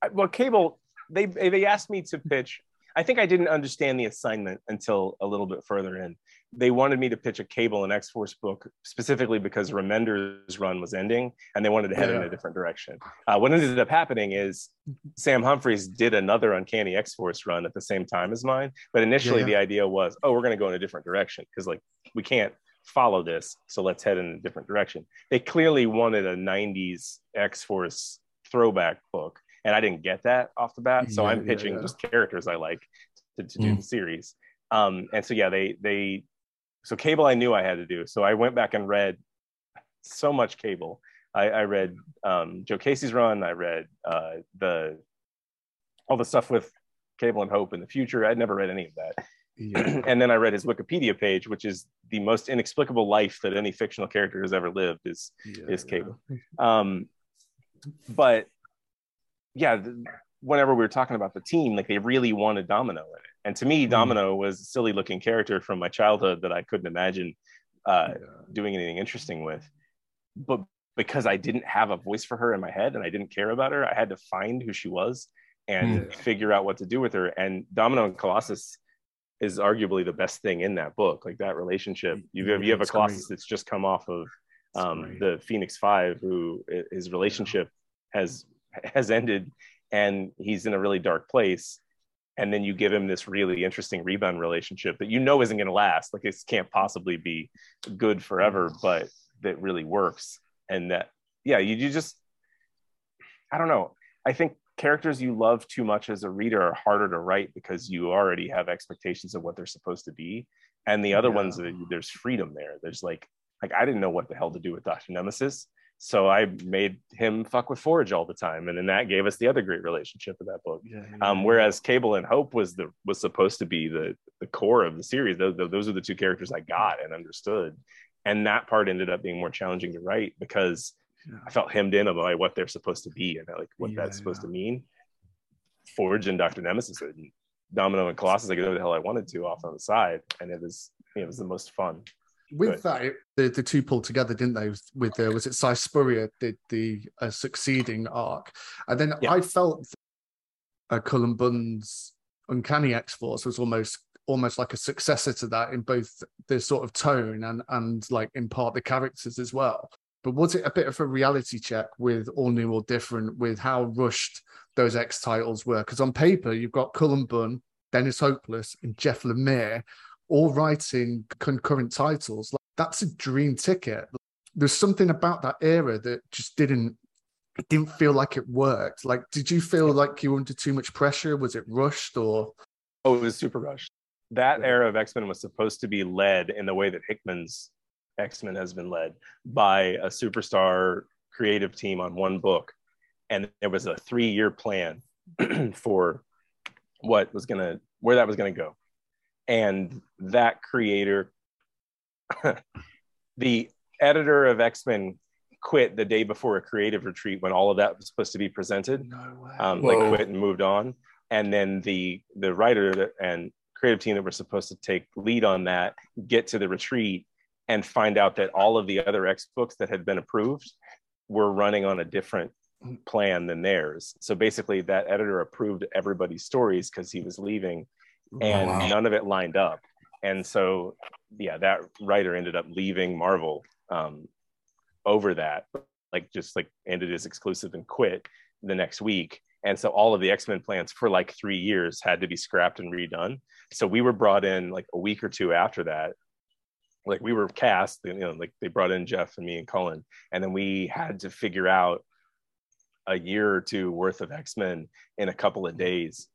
[SPEAKER 1] I well cable they they asked me to pitch I think I didn't understand the assignment until a little bit further in. They wanted me to pitch a Cable and X Force book specifically because Remender's run was ending and they wanted to head in a different direction. Uh, what ended up happening is Sam Humphries did another Uncanny X Force run at the same time as mine. But initially,
[SPEAKER 2] Yeah.
[SPEAKER 1] the idea was, oh, we're going to go in a different direction because, like, we can't follow this. So let's head in a different direction. They clearly wanted a 90s X Force throwback book. And I didn't get that off the bat. So
[SPEAKER 2] Yeah,
[SPEAKER 1] I'm
[SPEAKER 2] yeah,
[SPEAKER 1] pitching
[SPEAKER 2] yeah.
[SPEAKER 1] just characters I like to, to do
[SPEAKER 3] Mm.
[SPEAKER 1] the series. Um, and so yeah, they they so cable I knew I had to do. So I went back and read so much cable. I, I read um, Joe Casey's run. I read uh, the all the stuff with Cable and Hope in the future. I'd never read any of that.
[SPEAKER 2] yeah.
[SPEAKER 1] and then I read his Wikipedia page, which is the most inexplicable life that any fictional character has ever lived. Is
[SPEAKER 2] Yeah,
[SPEAKER 1] is
[SPEAKER 2] yeah.
[SPEAKER 1] Cable. um, but yeah, th- whenever we were talking about the team, like they really wanted Domino in it. And to me,
[SPEAKER 2] Mm.
[SPEAKER 1] Domino was a silly looking character from my childhood that I couldn't imagine uh,
[SPEAKER 2] Yeah.
[SPEAKER 1] doing anything interesting with. But because I didn't have a voice for her in my head and I didn't care about her, I had to find who she was and
[SPEAKER 2] Mm.
[SPEAKER 1] figure out what to do with her. And Domino and Colossus is arguably the best thing in that book. Like that relationship. You have you have a Colossus
[SPEAKER 2] great.
[SPEAKER 1] that's just come off of um, the Phoenix Five, who his relationship has has ended, and he's in a really dark place. And then you give him this really interesting rebound relationship that you know isn't going to last. Like it can't possibly be good forever, mm. but that really works. And that, yeah, you, you just, I don't know. I think characters you love too much as a reader are harder to write because you already have expectations of what they're supposed to be. And the other
[SPEAKER 2] Yeah.
[SPEAKER 1] ones, there's freedom there. There's like, like I didn't know what the hell to do with Dr. Nemesis. So I made him fuck with Forge all the time. And then that gave us the other great relationship of that book.
[SPEAKER 2] Yeah,
[SPEAKER 1] Um, whereas Cable and Hope was the was supposed to be the the core of the series. Those, those are the two characters I got and understood. And that part ended up being more challenging to write because
[SPEAKER 2] Yeah.
[SPEAKER 1] I felt hemmed in by what they're supposed to be and like what
[SPEAKER 2] Yeah,
[SPEAKER 1] that's supposed
[SPEAKER 2] yeah.
[SPEAKER 1] to mean. Forge and Dr. Nemesis and Domino and Colossus, I could do the hell I wanted to off on the side. And it was it was the most fun.
[SPEAKER 2] With that, it- the, the two pulled together, didn't they? With, uh, was it Si Spurrier did the uh, succeeding arc, and then
[SPEAKER 1] Yeah.
[SPEAKER 2] I felt uh, Cullen Bunn's Uncanny X Force was almost almost like a successor to that in both the sort of tone and and like in part the characters as well. But was it a bit of a reality check with all new or different with how rushed those X titles were? Because on paper you've got Cullen Bunn, Dennis Hopeless, and Jeff Lemire all writing concurrent titles. Like that's a dream ticket. There's something about that era that just didn't it didn't feel like it worked. Like, did you feel like you were under too much pressure? Was it rushed or
[SPEAKER 1] Oh, it was super rushed. That era of X Men was supposed to be led in the way that Hickman's X Men has been led by a superstar creative team on one book. And there was a three year plan for what was going to, where that was going to go. And that creator, the editor of X Men quit the day before a creative retreat when all of that was supposed to be presented
[SPEAKER 2] no way?
[SPEAKER 1] um, like quit and moved on. And then the the writer and creative team that were supposed to take lead on that get to the retreat and find out that all of the other X books that had been approved were running on a different plan than theirs. So basically, that editor approved everybody's stories because he was leaving, and
[SPEAKER 3] wow.
[SPEAKER 1] none of it lined up. And so yeah, that writer ended up leaving Marvel um, over that, like just like ended his exclusive and quit the next week. And so all of the X Men plans for like three years had to be scrapped and redone. So we were brought in like a week or two after that. Like we were cast, you know, like they brought in Jeff and me and Cullen, and then we had to figure out a year or two worth of X Men in a couple of days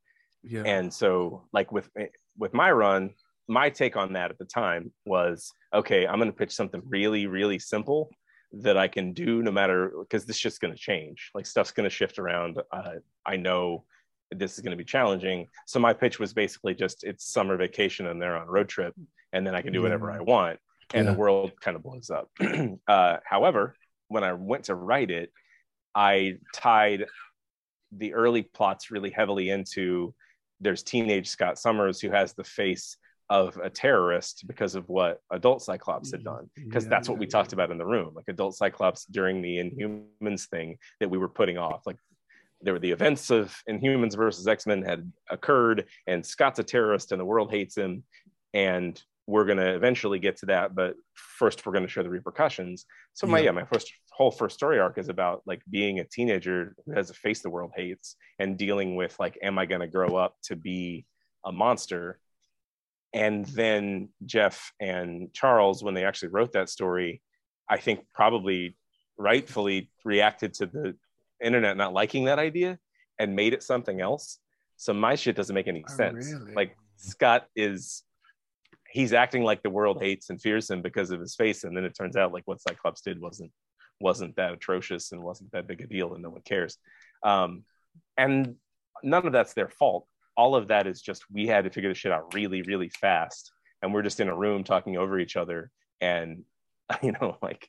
[SPEAKER 2] Yeah.
[SPEAKER 1] and so like with with my run my take on that at the time was okay i'm going to pitch something really really simple that i can do no matter because this shit's going to change. Like stuff's going to shift around. Uh, i know this is going to be challenging. So my pitch was basically just it's summer vacation and they're on a road trip and then i can do whatever i want and
[SPEAKER 2] Yeah.
[SPEAKER 1] the world kind of blows up. Uh, however when i went to write it i tied the early plots really heavily into there's teenage Scott Summers who has the face of a terrorist because of what adult Cyclops had done. Because
[SPEAKER 2] Yeah,
[SPEAKER 1] that's what we
[SPEAKER 2] yeah,
[SPEAKER 1] talked about in the room, like adult Cyclops during the Inhumans thing that we were putting off. Like there were the events of Inhumans versus X Men had occurred, and Scott's a terrorist, and the world hates him, and we're going to eventually get to that. But first, we're going to show the repercussions. So my
[SPEAKER 2] Yeah.
[SPEAKER 1] yeah, my first whole first story arc is about like being a teenager who has a face the world hates and dealing with like, am I going to grow up to be a monster? And then Jeff and Charles, when they actually wrote that story, I think probably rightfully reacted to the internet not liking that idea and made it something else. So my shit doesn't make any
[SPEAKER 2] Oh,
[SPEAKER 1] sense.
[SPEAKER 2] really?
[SPEAKER 1] Like Scott is he's acting like the world hates and fears him because of his face and then it turns out like what cyclops did wasn't wasn't that atrocious and wasn't that big a deal and no one cares. Um, and none of that's their fault. All of that is just we had to figure this shit out really really fast. And we're just in a room talking over each other and you know like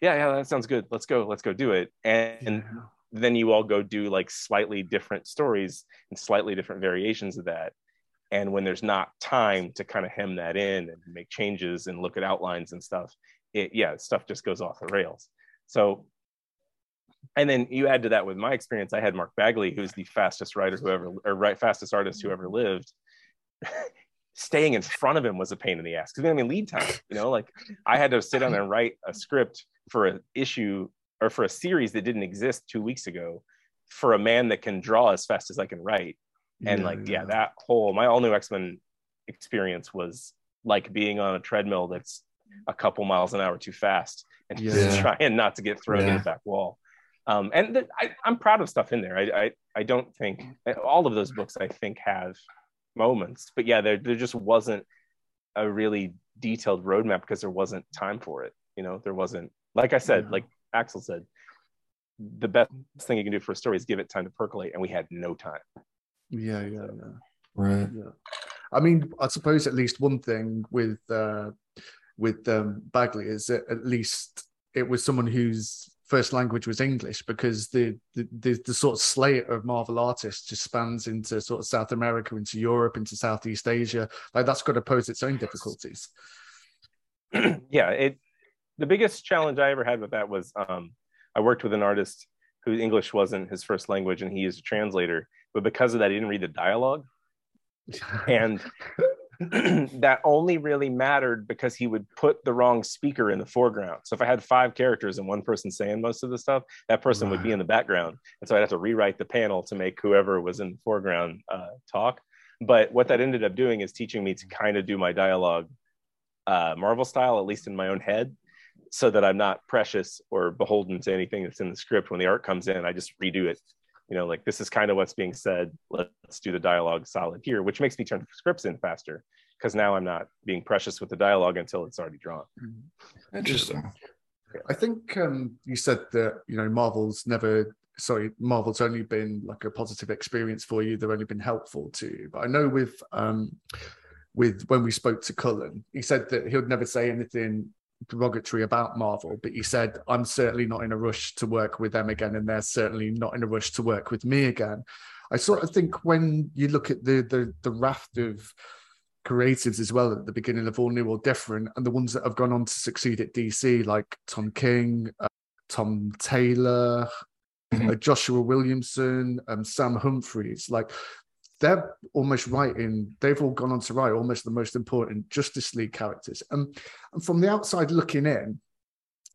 [SPEAKER 1] yeah yeah that sounds good. Let's go let's go do it. And
[SPEAKER 2] Yeah.
[SPEAKER 1] then you all go do like slightly different stories and slightly different variations of that. And when there's not time to kind of hem that in and make changes and look at outlines and stuff it yeah stuff just goes off the rails so and then you add to that with my experience i had mark bagley who's the fastest writer who ever or right fastest artist who ever lived. Staying in front of him was a pain in the ass because I mean lead time you know like i had to sit down and write a script for an issue or for a series that didn't exist two weeks ago for a man that can draw as fast as i can write. And like yeah. that whole my all new x-men experience was like being on a treadmill that's a couple miles an hour too fast and just trying not to get thrown in the back wall um, and th- I, i'm proud of stuff in there I, I i don't think all of those books i think have moments but yeah there, there just wasn't a really detailed roadmap because there wasn't time for it you know there wasn't like i said
[SPEAKER 2] Yeah.
[SPEAKER 1] like axel said the best thing you can do for a story is give it time to percolate and we had no time
[SPEAKER 2] Yeah, yeah, yeah.
[SPEAKER 3] Right.
[SPEAKER 2] Yeah. I mean, I suppose at least one thing with uh, with um, Bagley is that at least it was someone whose first language was English because the the, the the sort of slate of Marvel artists just spans into sort of South America, into Europe, into Southeast Asia. Like that's got to pose its own difficulties.
[SPEAKER 1] yeah it the biggest challenge i ever had with that was um i worked with an artist whose english wasn't his first language and he used a translator but because of that he didn't read the dialogue and that only really mattered because he would put the wrong speaker in the foreground so if i had five characters and one person saying most of the stuff that person would be in the background and so i'd have to rewrite the panel to make whoever was in the foreground uh, talk but what that ended up doing is teaching me to kind of do my dialogue uh, Marvel style, at least in my own head, so that I'm not precious or beholden to anything that's in the script. When the art comes in, I just redo it. You know, like this is kind of what's being said. Let's do the dialogue solid here, which makes me turn scripts in faster because now I'm not being precious with the dialogue until it's already drawn.
[SPEAKER 3] Interesting.
[SPEAKER 2] I think um, you said that you know Marvel's never sorry Marvel's only been like a positive experience for you. They've only been helpful to you. But I know with um, with when we spoke to Cullen, he said that he would never say anything derogatory about Marvel, but he said I'm certainly not in a rush to work with them again, and they're certainly not in a rush to work with me again. I sort of think when you look at the the, the raft of creatives as well at the beginning of all new or different and the ones that have gone on to succeed at dc like tom king uh, tom taylor
[SPEAKER 3] Mhm.
[SPEAKER 2] uh, joshua williamson um, sam humphries like they're almost writing, they've all gone on to write almost the most important Justice League characters. And, and from the outside looking in,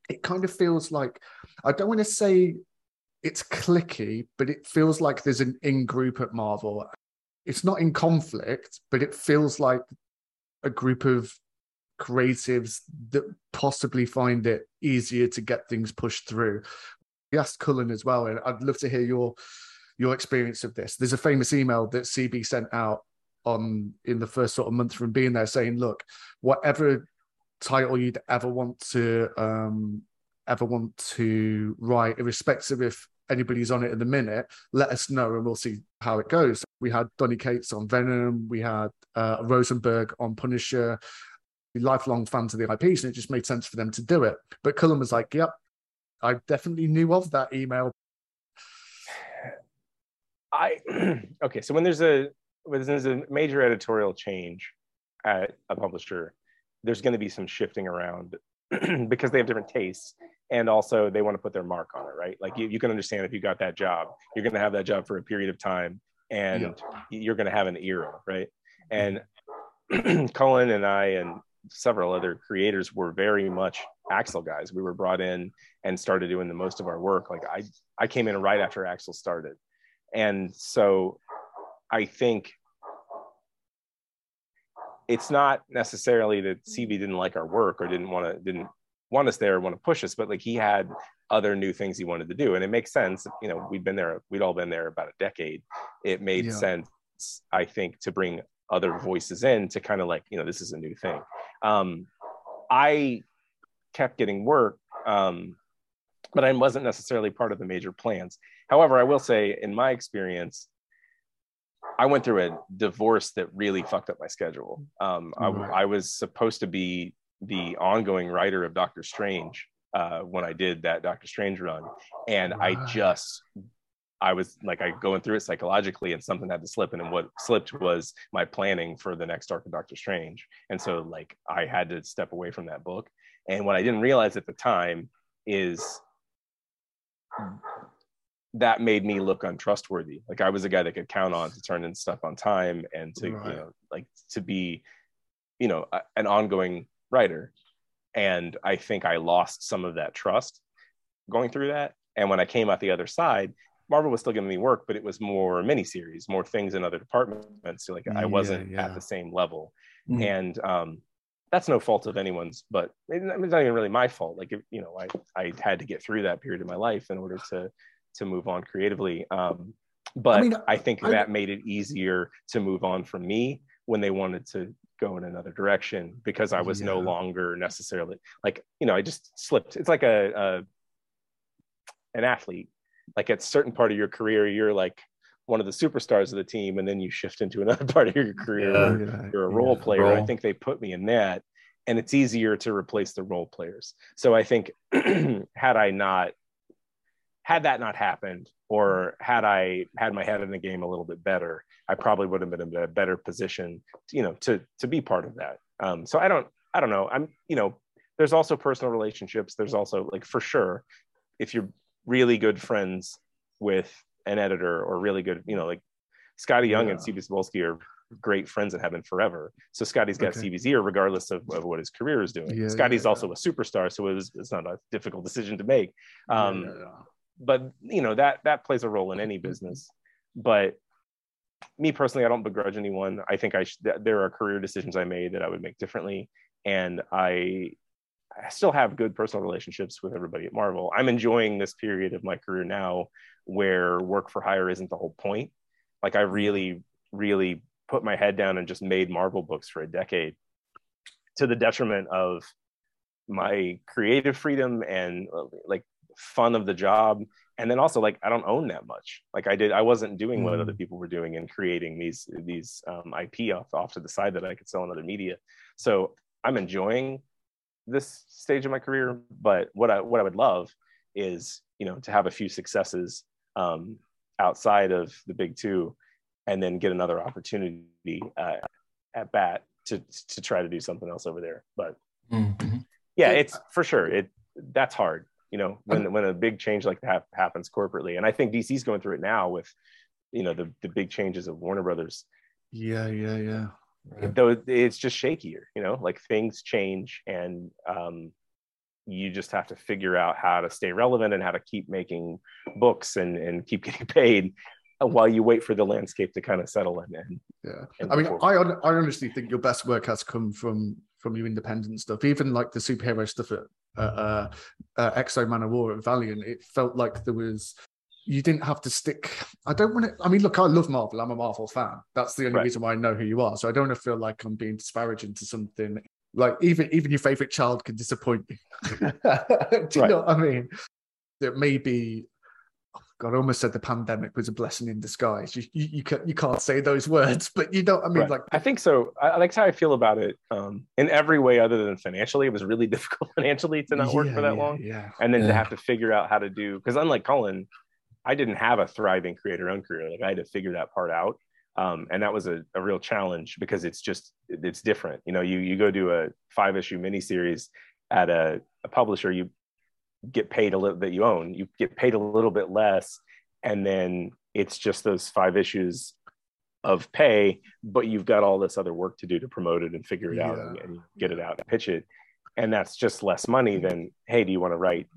[SPEAKER 2] it kind of feels like, I don't want to say it's clicky, but it feels like there's an in group at Marvel. It's not in conflict, but it feels like a group of creatives that possibly find it easier to get things pushed through. We asked Cullen as well, and I'd love to hear your your experience of this. There's a famous email that CB sent out on in the first sort of month from being there, saying, "Look, whatever title you'd ever want to um, ever want to write, irrespective if anybody's on it in the minute, let us know and we'll see how it goes." We had Donny Cates on Venom, we had uh, Rosenberg on Punisher, lifelong fans of the IPs, and it just made sense for them to do it. But Cullen was like, "Yep, I definitely knew of that email."
[SPEAKER 1] I okay. So when there's a when there's a major editorial change at a publisher, there's going to be some shifting around because they have different tastes and also they want to put their mark on it, right? Like you, you can understand if you got that job, you're going to have that job for a period of time and
[SPEAKER 2] Yeah.
[SPEAKER 1] you're going to have an era, right? And Cullen and I and several other creators were very much Axel guys. We were brought in and started doing the most of our work. Like I, I came in right after Axel started, and so I think it's not necessarily that CB didn't like our work or didn't want to didn't want us there or want to push us, but like he had other new things he wanted to do, and it makes sense. You know, we'd been there, we'd all been there about a decade. It made
[SPEAKER 2] Yeah.
[SPEAKER 1] sense, I think, to bring other voices in to kind of like you know this is a new thing. Um, I kept getting work, um, but I wasn't necessarily part of the major plans. However, I will say, in my experience, I went through a divorce that really fucked up my schedule. Um, I,
[SPEAKER 2] Right.
[SPEAKER 1] I was supposed to be the ongoing writer of Doctor Strange uh, when I did that Doctor Strange run, and I just I was like I going through it psychologically, and something had to slip, and what slipped was my planning for the next arc of Doctor Strange, and so like I had to step away from that book. And what I didn't realize at the time is that made me look untrustworthy. Like I was a guy that could count on to turn in stuff on time and to
[SPEAKER 2] Right.
[SPEAKER 1] you know like to be you know a- an ongoing writer. And I think I lost some of that trust going through that. And when I came out the other side, Marvel was still giving me work, but it was more miniseries, more things in other departments. So like I wasn't
[SPEAKER 2] yeah.
[SPEAKER 1] at the same level.
[SPEAKER 3] Mhm.
[SPEAKER 1] And um, that's no fault of anyone's, but it's not even really my fault. Like, if, you know, I, I had to get through that period of my life in order to, to move on creatively. Um, but I,
[SPEAKER 2] mean,
[SPEAKER 1] think
[SPEAKER 2] I-
[SPEAKER 1] that made it easier to move on from me when they wanted to go in another direction because I was no longer necessarily like, you know, I just slipped. It's like a, a an athlete. Like at a certain part of your career, you're like one of the superstars of the team, and then you shift into another part of your career
[SPEAKER 3] Yeah.
[SPEAKER 2] Yeah,
[SPEAKER 1] you're a
[SPEAKER 2] yeah.
[SPEAKER 1] role player. I think they put me in that, and it's easier to replace the role players. So I think had I not had that not happened, or had I had my head in the game a little bit better, I probably would have been in a better position, you know, to to be part of that. Um, so I don't, I don't know. I'm, you know, there's also personal relationships. There's also like for sure, if you're really good friends with an editor or really good, you know, like Skottie Young and
[SPEAKER 2] Yeah.
[SPEAKER 1] CB Cebulski are great friends and have been forever. So Skottie's got
[SPEAKER 2] Okay.
[SPEAKER 1] CB's ear regardless of, of what his career is doing.
[SPEAKER 2] Yeah,
[SPEAKER 1] Skottie's
[SPEAKER 2] yeah,
[SPEAKER 1] also a superstar, so it was it's not a difficult decision to make. Um,
[SPEAKER 2] Yeah, yeah, yeah.
[SPEAKER 1] But you know that that plays a role in any mm-hmm. business. But me personally i don't begrudge anyone. I think i sh- th- there are career decisions i made that i would make differently. And i i still have good personal relationships with everybody at marvel. I'm enjoying this period of my career now where work for hire isn't the whole point. Like i mm-hmm. really really put my head down and just made marvel books for a decade to the detriment of my creative freedom and like fun of the job and then also like i don't own that much like i did i wasn't doing what
[SPEAKER 2] Mm.
[SPEAKER 1] other people were doing and creating these these um, ip off, off to the side that i could sell in other media so i'm enjoying this stage of my career but what i what i would love is you know to have a few successes um, outside of the big two and then get another opportunity uh, at bat to to try to do something else over there but
[SPEAKER 3] Mhm.
[SPEAKER 1] yeah
[SPEAKER 2] Yeah.
[SPEAKER 1] it's for sure it that's hard you know when when a big change like that happens corporately and i think dc's going through it now with you know the the big changes of Warner Brothers.
[SPEAKER 2] Yeah, yeah, yeah.
[SPEAKER 1] Though it's just shakier, you know, like things change and um, you just have to figure out how to stay relevant and how to keep making books and and keep getting paid while you wait for the landscape to kind of settle in. And,
[SPEAKER 2] Yeah,
[SPEAKER 1] and
[SPEAKER 2] I mean,
[SPEAKER 1] before-
[SPEAKER 2] I I honestly think your best work has come from from your independent stuff, even like the superhero stuff at uh, uh, uh, X-O Manowar at Valiant. It felt like there was you didn't have to stick. I don't want to. I mean, look, I love Marvel. I'm a Marvel fan. That's the only
[SPEAKER 1] Right.
[SPEAKER 2] reason why I know who you are. So I don't want to feel like I'm being disparaging to something. Like even even your favorite child can disappoint you. Do you
[SPEAKER 1] Right.
[SPEAKER 2] know what I mean? That maybe. God, I almost said the pandemic was a blessing in disguise. You you, you, can't, you can't say those words, but you what I mean,
[SPEAKER 1] Right.
[SPEAKER 2] like
[SPEAKER 1] I think so. I, I- that's how I feel about it. Um, in every way other than financially, it was really difficult financially to not work
[SPEAKER 2] Yeah,
[SPEAKER 1] for that
[SPEAKER 2] yeah,
[SPEAKER 1] long.
[SPEAKER 2] Yeah.
[SPEAKER 1] and then to have to figure out how to do because unlike Cullen, I didn't have a thriving creator owned career. Like I had to figure that part out. Um, and that was a, a real challenge because it's just it's different. You know, you you go do a five issue miniseries at a, a publisher, you get paid a little that you own, you get paid a little bit less, and then it's just those five issues of pay, but you've got all this other work to do to promote it and figure it out and, and get it out and pitch it. And that's just less money than, hey, do you want to write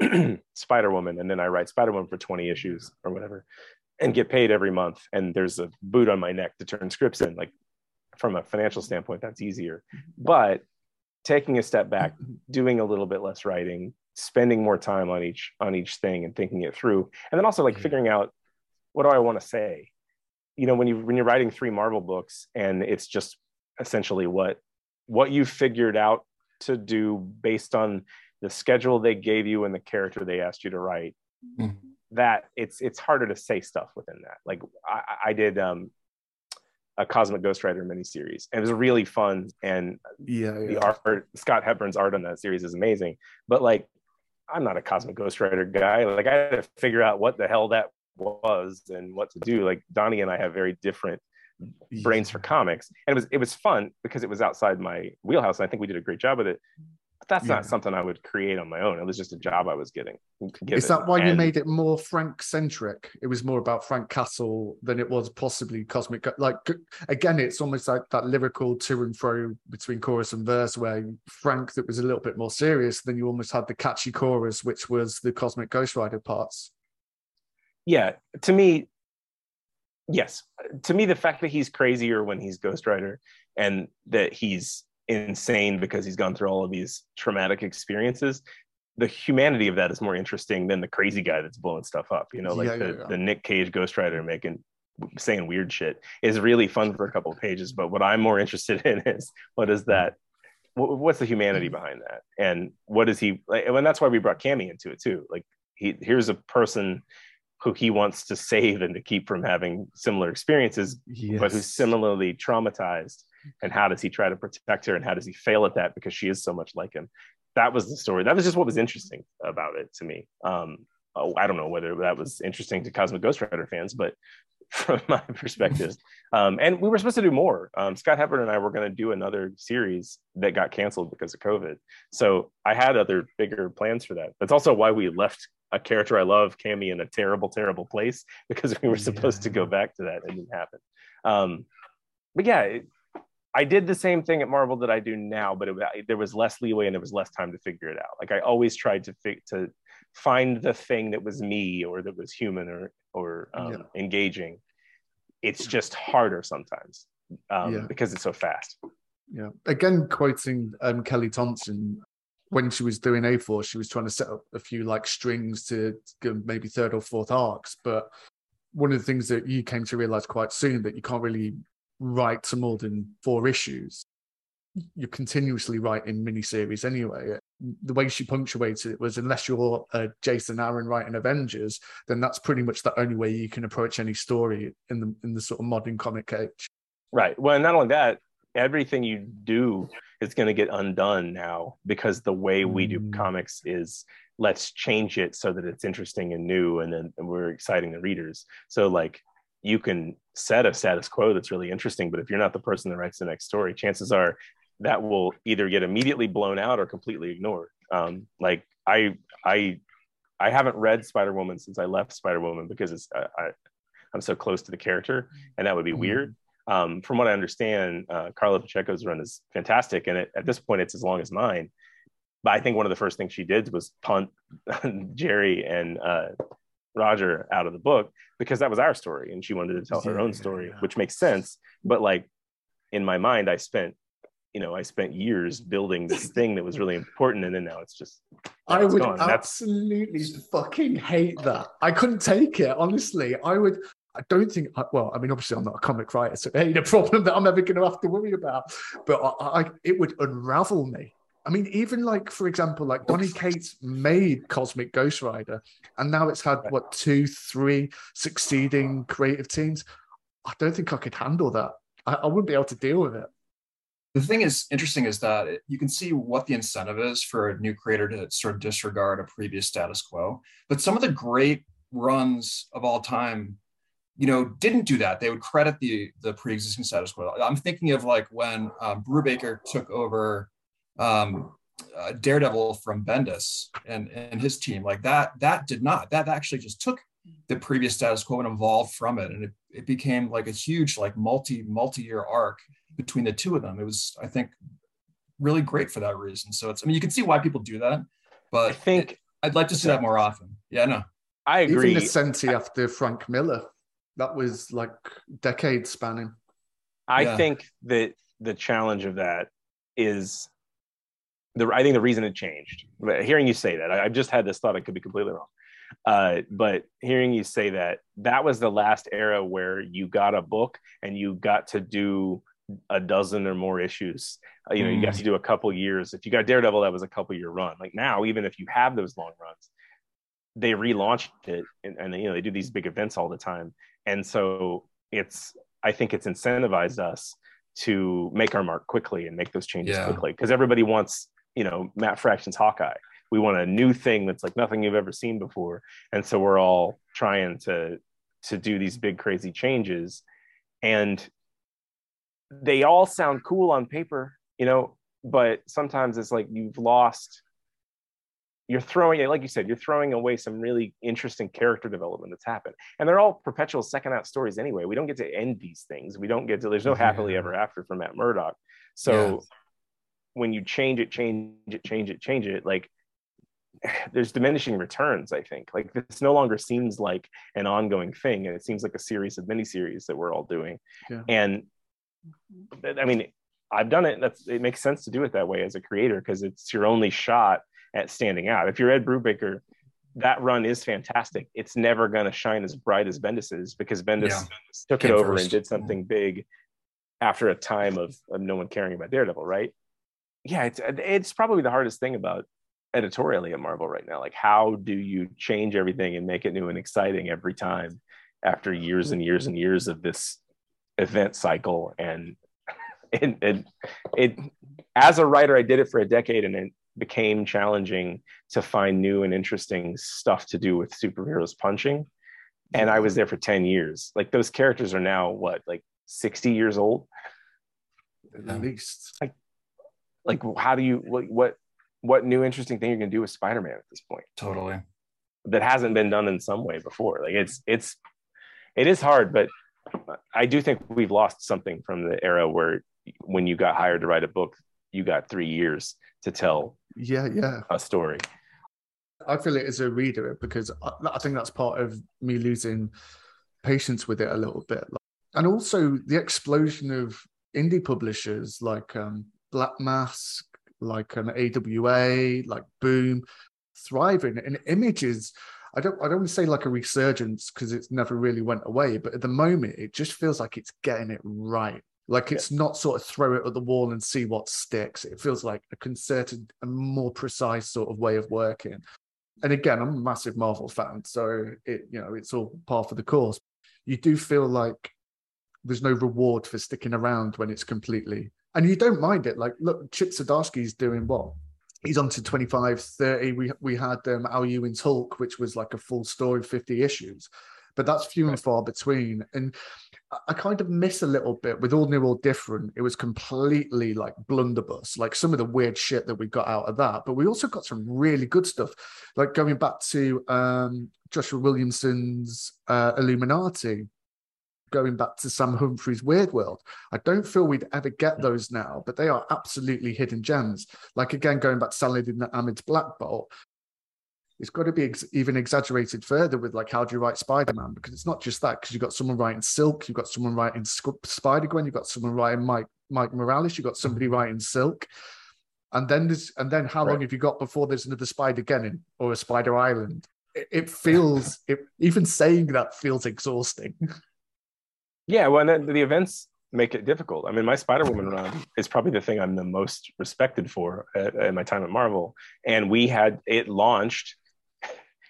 [SPEAKER 1] Spider Woman? And then I write Spider Woman for 20 issues or whatever and get paid every month. And there's a boot on my neck to turn scripts in. Like from a financial standpoint, that's easier. Mm-hmm. But taking a step back, mm-hmm. doing a little bit less writing, spending more time on each on each thing and thinking it through. And then also like
[SPEAKER 2] Yeah.
[SPEAKER 1] figuring out what do I want to say? You know, when you when you're writing three Marvel books and it's just essentially what what you figured out to do based on the schedule they gave you and the character they asked you to write
[SPEAKER 3] Mhm.
[SPEAKER 1] that it's it's harder to say stuff within that like i, I did um a cosmic ghost rider miniseries and it was really fun and
[SPEAKER 2] Yeah,
[SPEAKER 1] the art scott hepburn's art on that series is amazing but like i'm not a cosmic ghost rider guy like i had to figure out what the hell that was and what to do like donny and i have very different brains for comics and it was it was fun because it was outside my wheelhouse and i think we did a great job with it but that's
[SPEAKER 2] Yeah.
[SPEAKER 1] not something i would create on my own it was just a job i was getting
[SPEAKER 2] Is that why you made it more Frank centric? It was more about Frank Castle than it was possibly Cosmic. Like again, it's almost like that lyrical to and fro between chorus and verse, where Frank that was a little bit more serious. Then you almost had the catchy chorus, which was the Cosmic Ghost Rider parts.
[SPEAKER 1] yeah to me yes to me the fact that he's crazier when he's ghost rider and that he's insane because he's gone through all of these traumatic experiences. The humanity of that is more interesting than the crazy guy that's blowing stuff up you know like
[SPEAKER 2] Yeah,
[SPEAKER 1] the,
[SPEAKER 2] yeah, yeah.
[SPEAKER 1] the nick cage ghost rider making saying weird shit is really fun for a couple of pages but what i'm more interested in is what is that wh- what's the humanity mm. behind that? And what is he like and that's why we brought Cammi into it too. Like he here's a person who he wants to save and to keep from having similar experiences
[SPEAKER 2] Yes.
[SPEAKER 1] but who's similarly traumatized and how does he try to protect her and how does he fail at that because she is so much like him? That was the story. That was just what was interesting about it to me. Um oh, i don't know whether that was interesting to cosmic ghost rider fans but from my perspective. Um and we were supposed to do more. Um scott hepburn and i were going to do another series that got canceled because of covid. So i had other bigger plans for that. That's also why we left a character i love cammi in a terrible terrible place because we were supposed to go back to that. And it didn't happen. Um but yeah it, I did the same thing at Marvel that I do now, but it, there was less leeway and there was less time to figure it out. Like I always tried to fi- to find the thing that was me or that was human or or um,
[SPEAKER 2] Yeah.
[SPEAKER 1] engaging. It's just harder sometimes um,
[SPEAKER 2] Yeah.
[SPEAKER 1] because it's so fast.
[SPEAKER 2] Yeah. Again, quoting um, Kelly Thompson, when she was doing A-Force, she was trying to set up a few like strings to maybe third or fourth arcs. But one of the things that you came to realize quite soon that you can't really write to more than four issues. You're continuously writing miniseries anyway. The way she punctuated it was unless you're uh, Jason Aaron writing Avengers, then that's pretty much the only way you can approach any story in the in the sort of modern comic age.
[SPEAKER 1] Right. Well, not only that, everything you do is going to get undone now because the way we do
[SPEAKER 2] Mm.
[SPEAKER 1] comics is let's change it so that it's interesting and new and then and we're exciting the readers. So like you can set a status quo that's really interesting, but if you're not the person that writes the next story, chances are that will either get immediately blown out or completely ignored. Um, like I I I haven't read Spider Woman since I left Spider Woman because it's I, I I'm so close to the character, and that would be
[SPEAKER 2] Mhm.
[SPEAKER 1] weird. Um, from what I understand, uh, Karla Pacheco's run is fantastic, and it, at this point, it's as long as mine. But I think one of the first things she did was punt Gerry and uh, Roger out of the book because that was our story, and she wanted to tell her own story,
[SPEAKER 2] Yeah.
[SPEAKER 1] which makes sense. But like in my mind, I spent, you know, I spent years building this thing that was really important, and then now it's just
[SPEAKER 2] I
[SPEAKER 1] it's
[SPEAKER 2] would
[SPEAKER 1] gone. That's
[SPEAKER 2] absolutely fucking hate that. I couldn't take it, honestly. I would. I don't think. Well, I mean, obviously, I'm not a comic writer, so it ain't a problem that I'm ever going to have to worry about. But I, I, it would unravel me. I mean, even like, for example, like Donny Cates made Cosmic Ghost Rider, and now it's had what two, three succeeding creative teams. I don't think I could handle that. I, I wouldn't be able to deal with it.
[SPEAKER 3] the thing is interesting is that you can see what the incentive is for a new creator to sort of disregard a previous status quo but some of the great runs of all time you know didn't do that they would credit the the pre-existing status quo i'm thinking of like when um, brubaker took over um, uh, daredevil from bendis and and his team like that that did not that actually just took the previous status quo and evolved from it and it, it became like a huge like multi multi-year arc between the two of them. It was, I think, really great for that reason. So it's, I mean, you can see why people do that, but
[SPEAKER 1] I think
[SPEAKER 3] I'd like to see that more often. Yeah, no.
[SPEAKER 1] I agree.
[SPEAKER 2] Even the Senti after Frank Miller, that was like decade spanning.
[SPEAKER 1] I
[SPEAKER 3] Yeah.
[SPEAKER 1] think that the challenge of that is the I think the reason it changed. Hearing you say that, I, I've just had this thought. I could be completely wrong. Uh, but hearing you say that, that was the last era where you got a book and you got to do a dozen or more issues. Uh, you know, you got
[SPEAKER 3] Mm.
[SPEAKER 1] to do a couple years. If you got Daredevil, that was a couple year run. Like now, even if you have those long runs, they relaunch it and, and you know they do these big events all the time. And so it's I think it's incentivized us to make our mark quickly and make those changes
[SPEAKER 3] Yeah.
[SPEAKER 1] quickly because everybody wants you know Matt Fraction's Hawkeye. We want a new thing that's like nothing you've ever seen before, and so we're all trying to to do these big crazy changes, and they all sound cool on paper, you know, but sometimes it's like you've lost. You're throwing, it, like you said, you're throwing away some really interesting character development that's happened, and they're all perpetual second out stories anyway. We don't get to end these things. We don't get to. There's no happily
[SPEAKER 3] Yeah.
[SPEAKER 1] ever after for Matt Murdock. So when you change it, change it, change it, change it, like there's diminishing returns. I think like this no longer seems like an ongoing thing, and it seems like a series of miniseries that we're all doing.
[SPEAKER 2] Yeah.
[SPEAKER 1] And I mean, I've done it. That's it makes sense to do it that way as a creator because it's your only shot at standing out. If you're Ed Brubaker, that run is fantastic. It's never going to shine as bright as Bendis's because Bendis
[SPEAKER 3] Yeah.
[SPEAKER 1] took it over
[SPEAKER 3] first.
[SPEAKER 1] and did something big after a time of, of no one caring about Daredevil, right? Yeah, it's uh, it's probably the hardest thing about editorially at Marvel right now. Like, how do you change everything and make it new and exciting every time after years and years and years of this event cycle? And it, it, it as a writer, I did it for a decade, and it became challenging to find new and interesting stuff to do with superheroes punching. And I was there for 10 years. Like those characters are now what, like 60 years old?
[SPEAKER 2] At least.
[SPEAKER 1] Like how do you what what what new interesting thing you're gonna do with Spider-Man at this point
[SPEAKER 3] Totally.
[SPEAKER 1] that hasn't been done in some way before? Like it's it's it is hard, but I do think we've lost something from the era where when you got hired to write a book, you got three years to tell
[SPEAKER 2] Yeah, yeah.
[SPEAKER 1] a story.
[SPEAKER 2] I feel it as a reader because I, I think that's part of me losing patience with it a little bit. And also the explosion of indie publishers like um, Black Mask, like an AWA, like Boom, thriving. And images, I don't, I don't want to say like a resurgence because it's never really went away, but at the moment it just feels like it's getting it right. Like it's not sort of throw it at the wall and see what sticks. It feels like a concerted and more precise sort of way of working and again, I'm a massive Marvel fan, so it you know it's all par for the course. You do feel like there's no reward for sticking around when it's completely, and you don't mind it. Like, look, Chip Zdarsky's doing what? He's on to 25, 30. We we had um, Al Ewing's Hulk, which was like a full story, 50 issues, but that's few and far between. And I- I kind of miss a little bit with all new, all different. It was completely like blunderbuss, like some of the weird shit that we got out of that. But we also got some really good stuff, like going back to um, Joshua Williamson's uh, Illuminati. Going back to Sam Humphrey's Weird World. I don't feel we'd ever get those now, but they are absolutely hidden gems. Like again, going back to Saladin Ahmed's Black Bolt, it's got to be ex- even exaggerated further with like how do you write Spider-Man because it's not just that because you've got someone writing Silk, you've got someone writing Sp- Spider-Gwen, you've got someone writing Mike Mike Morales, you've got somebody mm-hmm. writing Silk. And then there's and then how long have you got before there's another Spider-Geddon or a Spider Island? It, it feels it, even saying that feels exhausting.
[SPEAKER 1] Yeah, well, and then the events make it difficult. I mean, my Spider Woman run is probably the thing I'm the most respected for at, at my time at Marvel, and we had it launched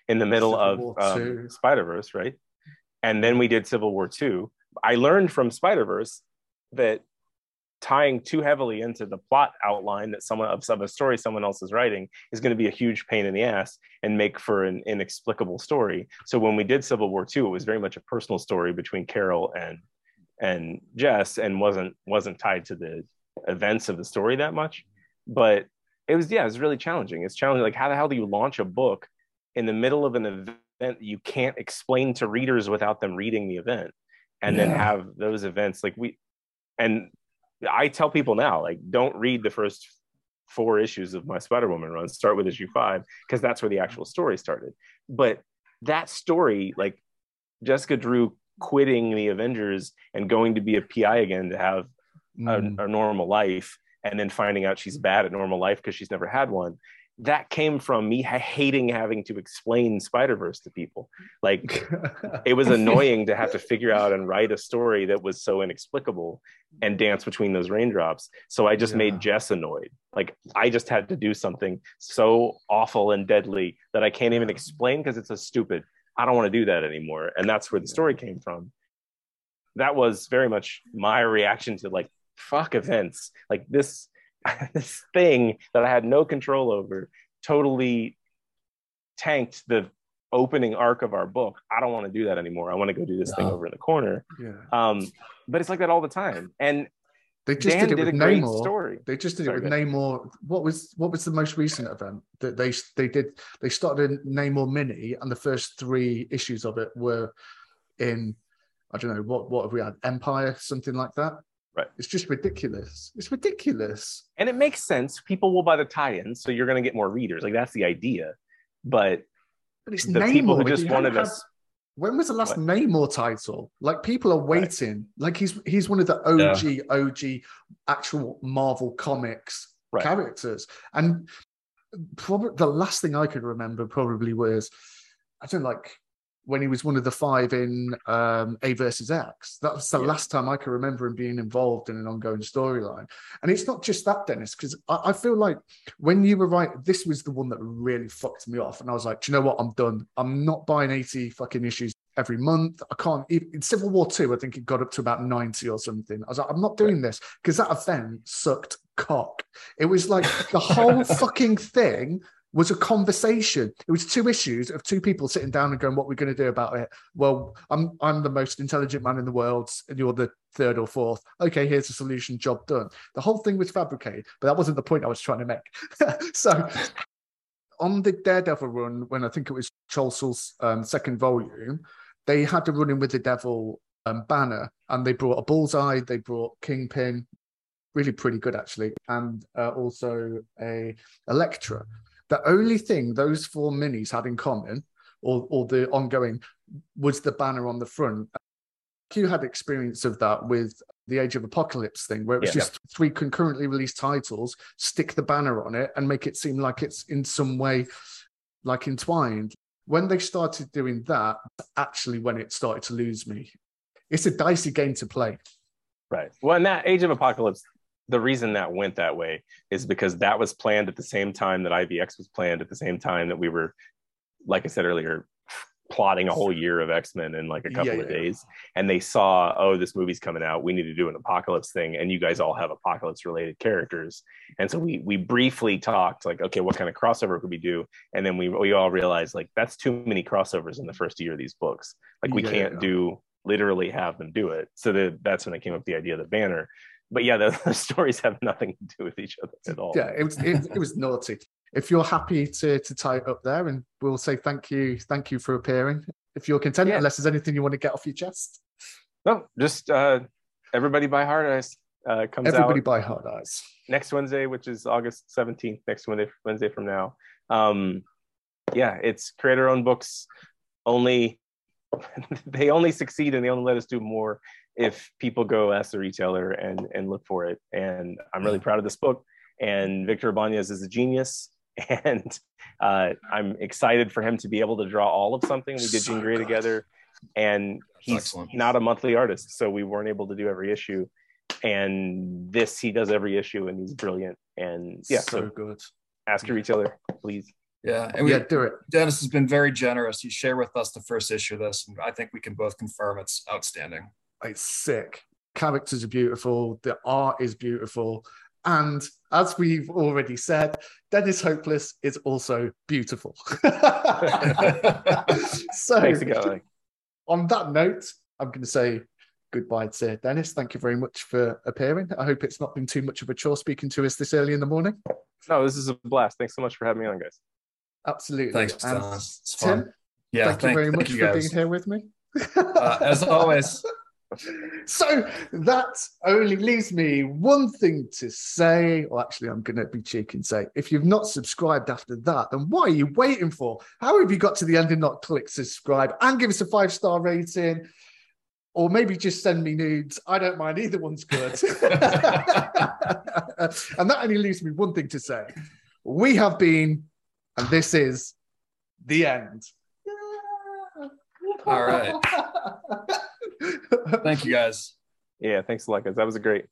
[SPEAKER 1] in the middle
[SPEAKER 2] Civil
[SPEAKER 1] of um, Spider Verse, right? And then we did Civil War Two. I learned from Spider Verse that tying too heavily into the plot outline that someone of, of a story someone else is writing is going to be a huge pain in the ass and make for an inexplicable story. So when we did Civil War Two, it was very much a personal story between Carol and and Jess, and wasn't wasn't tied to the events of the story that much. But it was yeah, it was really challenging. It's challenging. Like how the hell do you launch a book in the middle of an event that you can't explain to readers without them reading the event, and then have those events like we and I tell people now, like, don't read the first four issues of my Spider Woman run. Start with issue five because that's where the actual story started. But that story, like Jessica Drew quitting the Avengers and going to be a PI again to have
[SPEAKER 2] Mm.
[SPEAKER 1] a, a normal life, and then finding out she's bad at normal life because she's never had one. That came from me ha- hating having to explain Spider Verse to people. Like it was annoying to have to figure out and write a story that was so inexplicable and dance between those raindrops. So I just
[SPEAKER 2] Yeah.
[SPEAKER 1] made Jess annoyed. Like I just had to do something so awful and deadly that I can't even explain because it's so stupid. I don't want to do that anymore. And that's where the story came from. That was very much my reaction to like fuck events. Like this this thing that I had no control over totally tanked the opening arc of our book. I don't want to do that anymore. I want to go do this thing over in the corner.
[SPEAKER 2] yeah.
[SPEAKER 1] Um, but it's like that all the time. And
[SPEAKER 2] They just
[SPEAKER 1] Dan
[SPEAKER 2] did it
[SPEAKER 1] did a
[SPEAKER 2] with
[SPEAKER 1] great
[SPEAKER 2] Namor.
[SPEAKER 1] story.
[SPEAKER 2] They just did
[SPEAKER 1] Sorry,
[SPEAKER 2] it with
[SPEAKER 1] go
[SPEAKER 2] Namor. What was what was the most recent event that they they did? They started a Namor mini, and the first three issues of it were in I don't know what what have we had Empyre something like that.
[SPEAKER 1] Right.
[SPEAKER 2] It's just ridiculous. It's ridiculous.
[SPEAKER 1] And it makes sense. People will buy the tie-ins, so you're going to get more readers. Like that's the idea. But
[SPEAKER 2] But it's
[SPEAKER 1] the
[SPEAKER 2] Namor.
[SPEAKER 1] people who just
[SPEAKER 2] you
[SPEAKER 1] wanted us,
[SPEAKER 2] had- When was the last
[SPEAKER 1] What?
[SPEAKER 2] Namor title? Like people are waiting. Like he's he's one of the OG OG actual Marvel comics
[SPEAKER 1] Right.
[SPEAKER 2] characters. And probably the last thing I could remember probably was I don't know, like when he was one of the five in um, A versus X. That was the
[SPEAKER 1] Yeah.
[SPEAKER 2] last time I can remember him being involved in an ongoing storyline. And it's not just that, Dennis, because I, I feel like when you were right, this was the one that really fucked me off. And I was like, do you know what? I'm done. I'm not buying 80 fucking issues every month. I can't. even- In Civil War 2, I think it got up to about 90 or something. I was like, I'm not doing this because that event sucked cock. It was like the whole fucking thing was a conversation. It was two issues of two people sitting down and going, "What we're going to do about it?" Well, I'm I'm the most intelligent man in the world, and you're the third or fourth. Okay, here's the solution. Job done. The whole thing was fabricated, but that wasn't the point I was trying to make. so, on the Daredevil run, when I think it was Charles Soule's um, second volume, they had to run in with the Devil um, banner, and they brought a bullseye. They brought Kingpin, really pretty good actually, and uh, also a Elektra. The only thing those four minis had in common, or, or the ongoing, was the banner on the front. Q had experience of that with the Age of Apocalypse thing, where it was
[SPEAKER 1] Yeah.
[SPEAKER 2] just three concurrently released titles, stick the banner on it, and make it seem like it's in some way like entwined. When they started doing that, actually, when it started to lose me, it's a dicey game to play.
[SPEAKER 1] right? Well, in that Age of Apocalypse, the reason that went that way is mm-hmm. because that was planned at the same time that IVX was planned at the same time that we were, like I said earlier, plotting a whole year of X-Men in like a couple
[SPEAKER 2] Yeah,
[SPEAKER 1] of
[SPEAKER 2] yeah.
[SPEAKER 1] days. And they saw, oh, this movie's coming out. We need to do an apocalypse thing. And you guys all have apocalypse related characters. And so we we briefly talked like, okay, what kind of crossover could we do? And then we we all realized like that's too many crossovers in the first year of these books. Like we
[SPEAKER 2] Yeah,
[SPEAKER 1] can't do literally have them do it. So that that's when I came up with the idea of the banner. But yeah, the, the stories have nothing to do with each other at all.
[SPEAKER 2] Yeah, it was it, it was naughty. If you're happy to to tie it up there, and we'll say thank you, thank you for appearing. If you're content,
[SPEAKER 1] Yeah.
[SPEAKER 2] unless there's anything you want to get off your chest.
[SPEAKER 1] No, just uh, everybody buy Heart Eyes. Uh, comes
[SPEAKER 2] Everybody
[SPEAKER 1] out
[SPEAKER 2] buy Heart Eyes.
[SPEAKER 1] next Wednesday, which is August 17th, next Wednesday, Wednesday from now. Um, yeah, it's creator owned books only. they only succeed and they only let us do more if people go ask the retailer and, and look for it. And I'm really proud of this book. And Victor Ibanez is a genius. And uh, I'm excited for him to be able to draw all of something. We did
[SPEAKER 2] So
[SPEAKER 1] Jean Grey together. And he's
[SPEAKER 3] Excellent.
[SPEAKER 1] not a monthly artist, so we weren't able to do every issue. And this he does every issue, and he's brilliant. And yeah,
[SPEAKER 2] so
[SPEAKER 1] so
[SPEAKER 2] good.
[SPEAKER 1] ask your retailer, please.
[SPEAKER 3] Yeah, and we,
[SPEAKER 2] Yeah, do it.
[SPEAKER 3] Dennis has been very generous. He shared with us the first issue of this, and I think we can both confirm it's outstanding.
[SPEAKER 2] It's sick. Characters are beautiful. The art is beautiful. And as we've already said, Dennis Hopeless is also beautiful. so,
[SPEAKER 1] Thanks again.
[SPEAKER 2] on that note, I'm going to say goodbye to Dennis. Thank you very much for appearing. I hope it's not been too much of a chore speaking to us this early in the morning.
[SPEAKER 1] No, this is a blast. Thanks so much for having me on, guys.
[SPEAKER 2] Absolutely.
[SPEAKER 3] Thanks,
[SPEAKER 2] And Tim,
[SPEAKER 3] fun. Yeah,
[SPEAKER 2] thank, you very much
[SPEAKER 3] you
[SPEAKER 2] for being here with me.
[SPEAKER 3] Uh, as always,
[SPEAKER 2] So that only leaves me one thing to say. Or actually, I'm going to be cheeky and say, if you've not subscribed after that, then what are you waiting for? How have you got to the end and not click subscribe and give us a five star rating? Or maybe just send me nudes. I don't mind. Either one's good. and that only leaves me one thing to say. We have been, and this is the end.
[SPEAKER 3] All right. thank you guys.
[SPEAKER 1] Yeah, thanks a lot, guys. That was a great.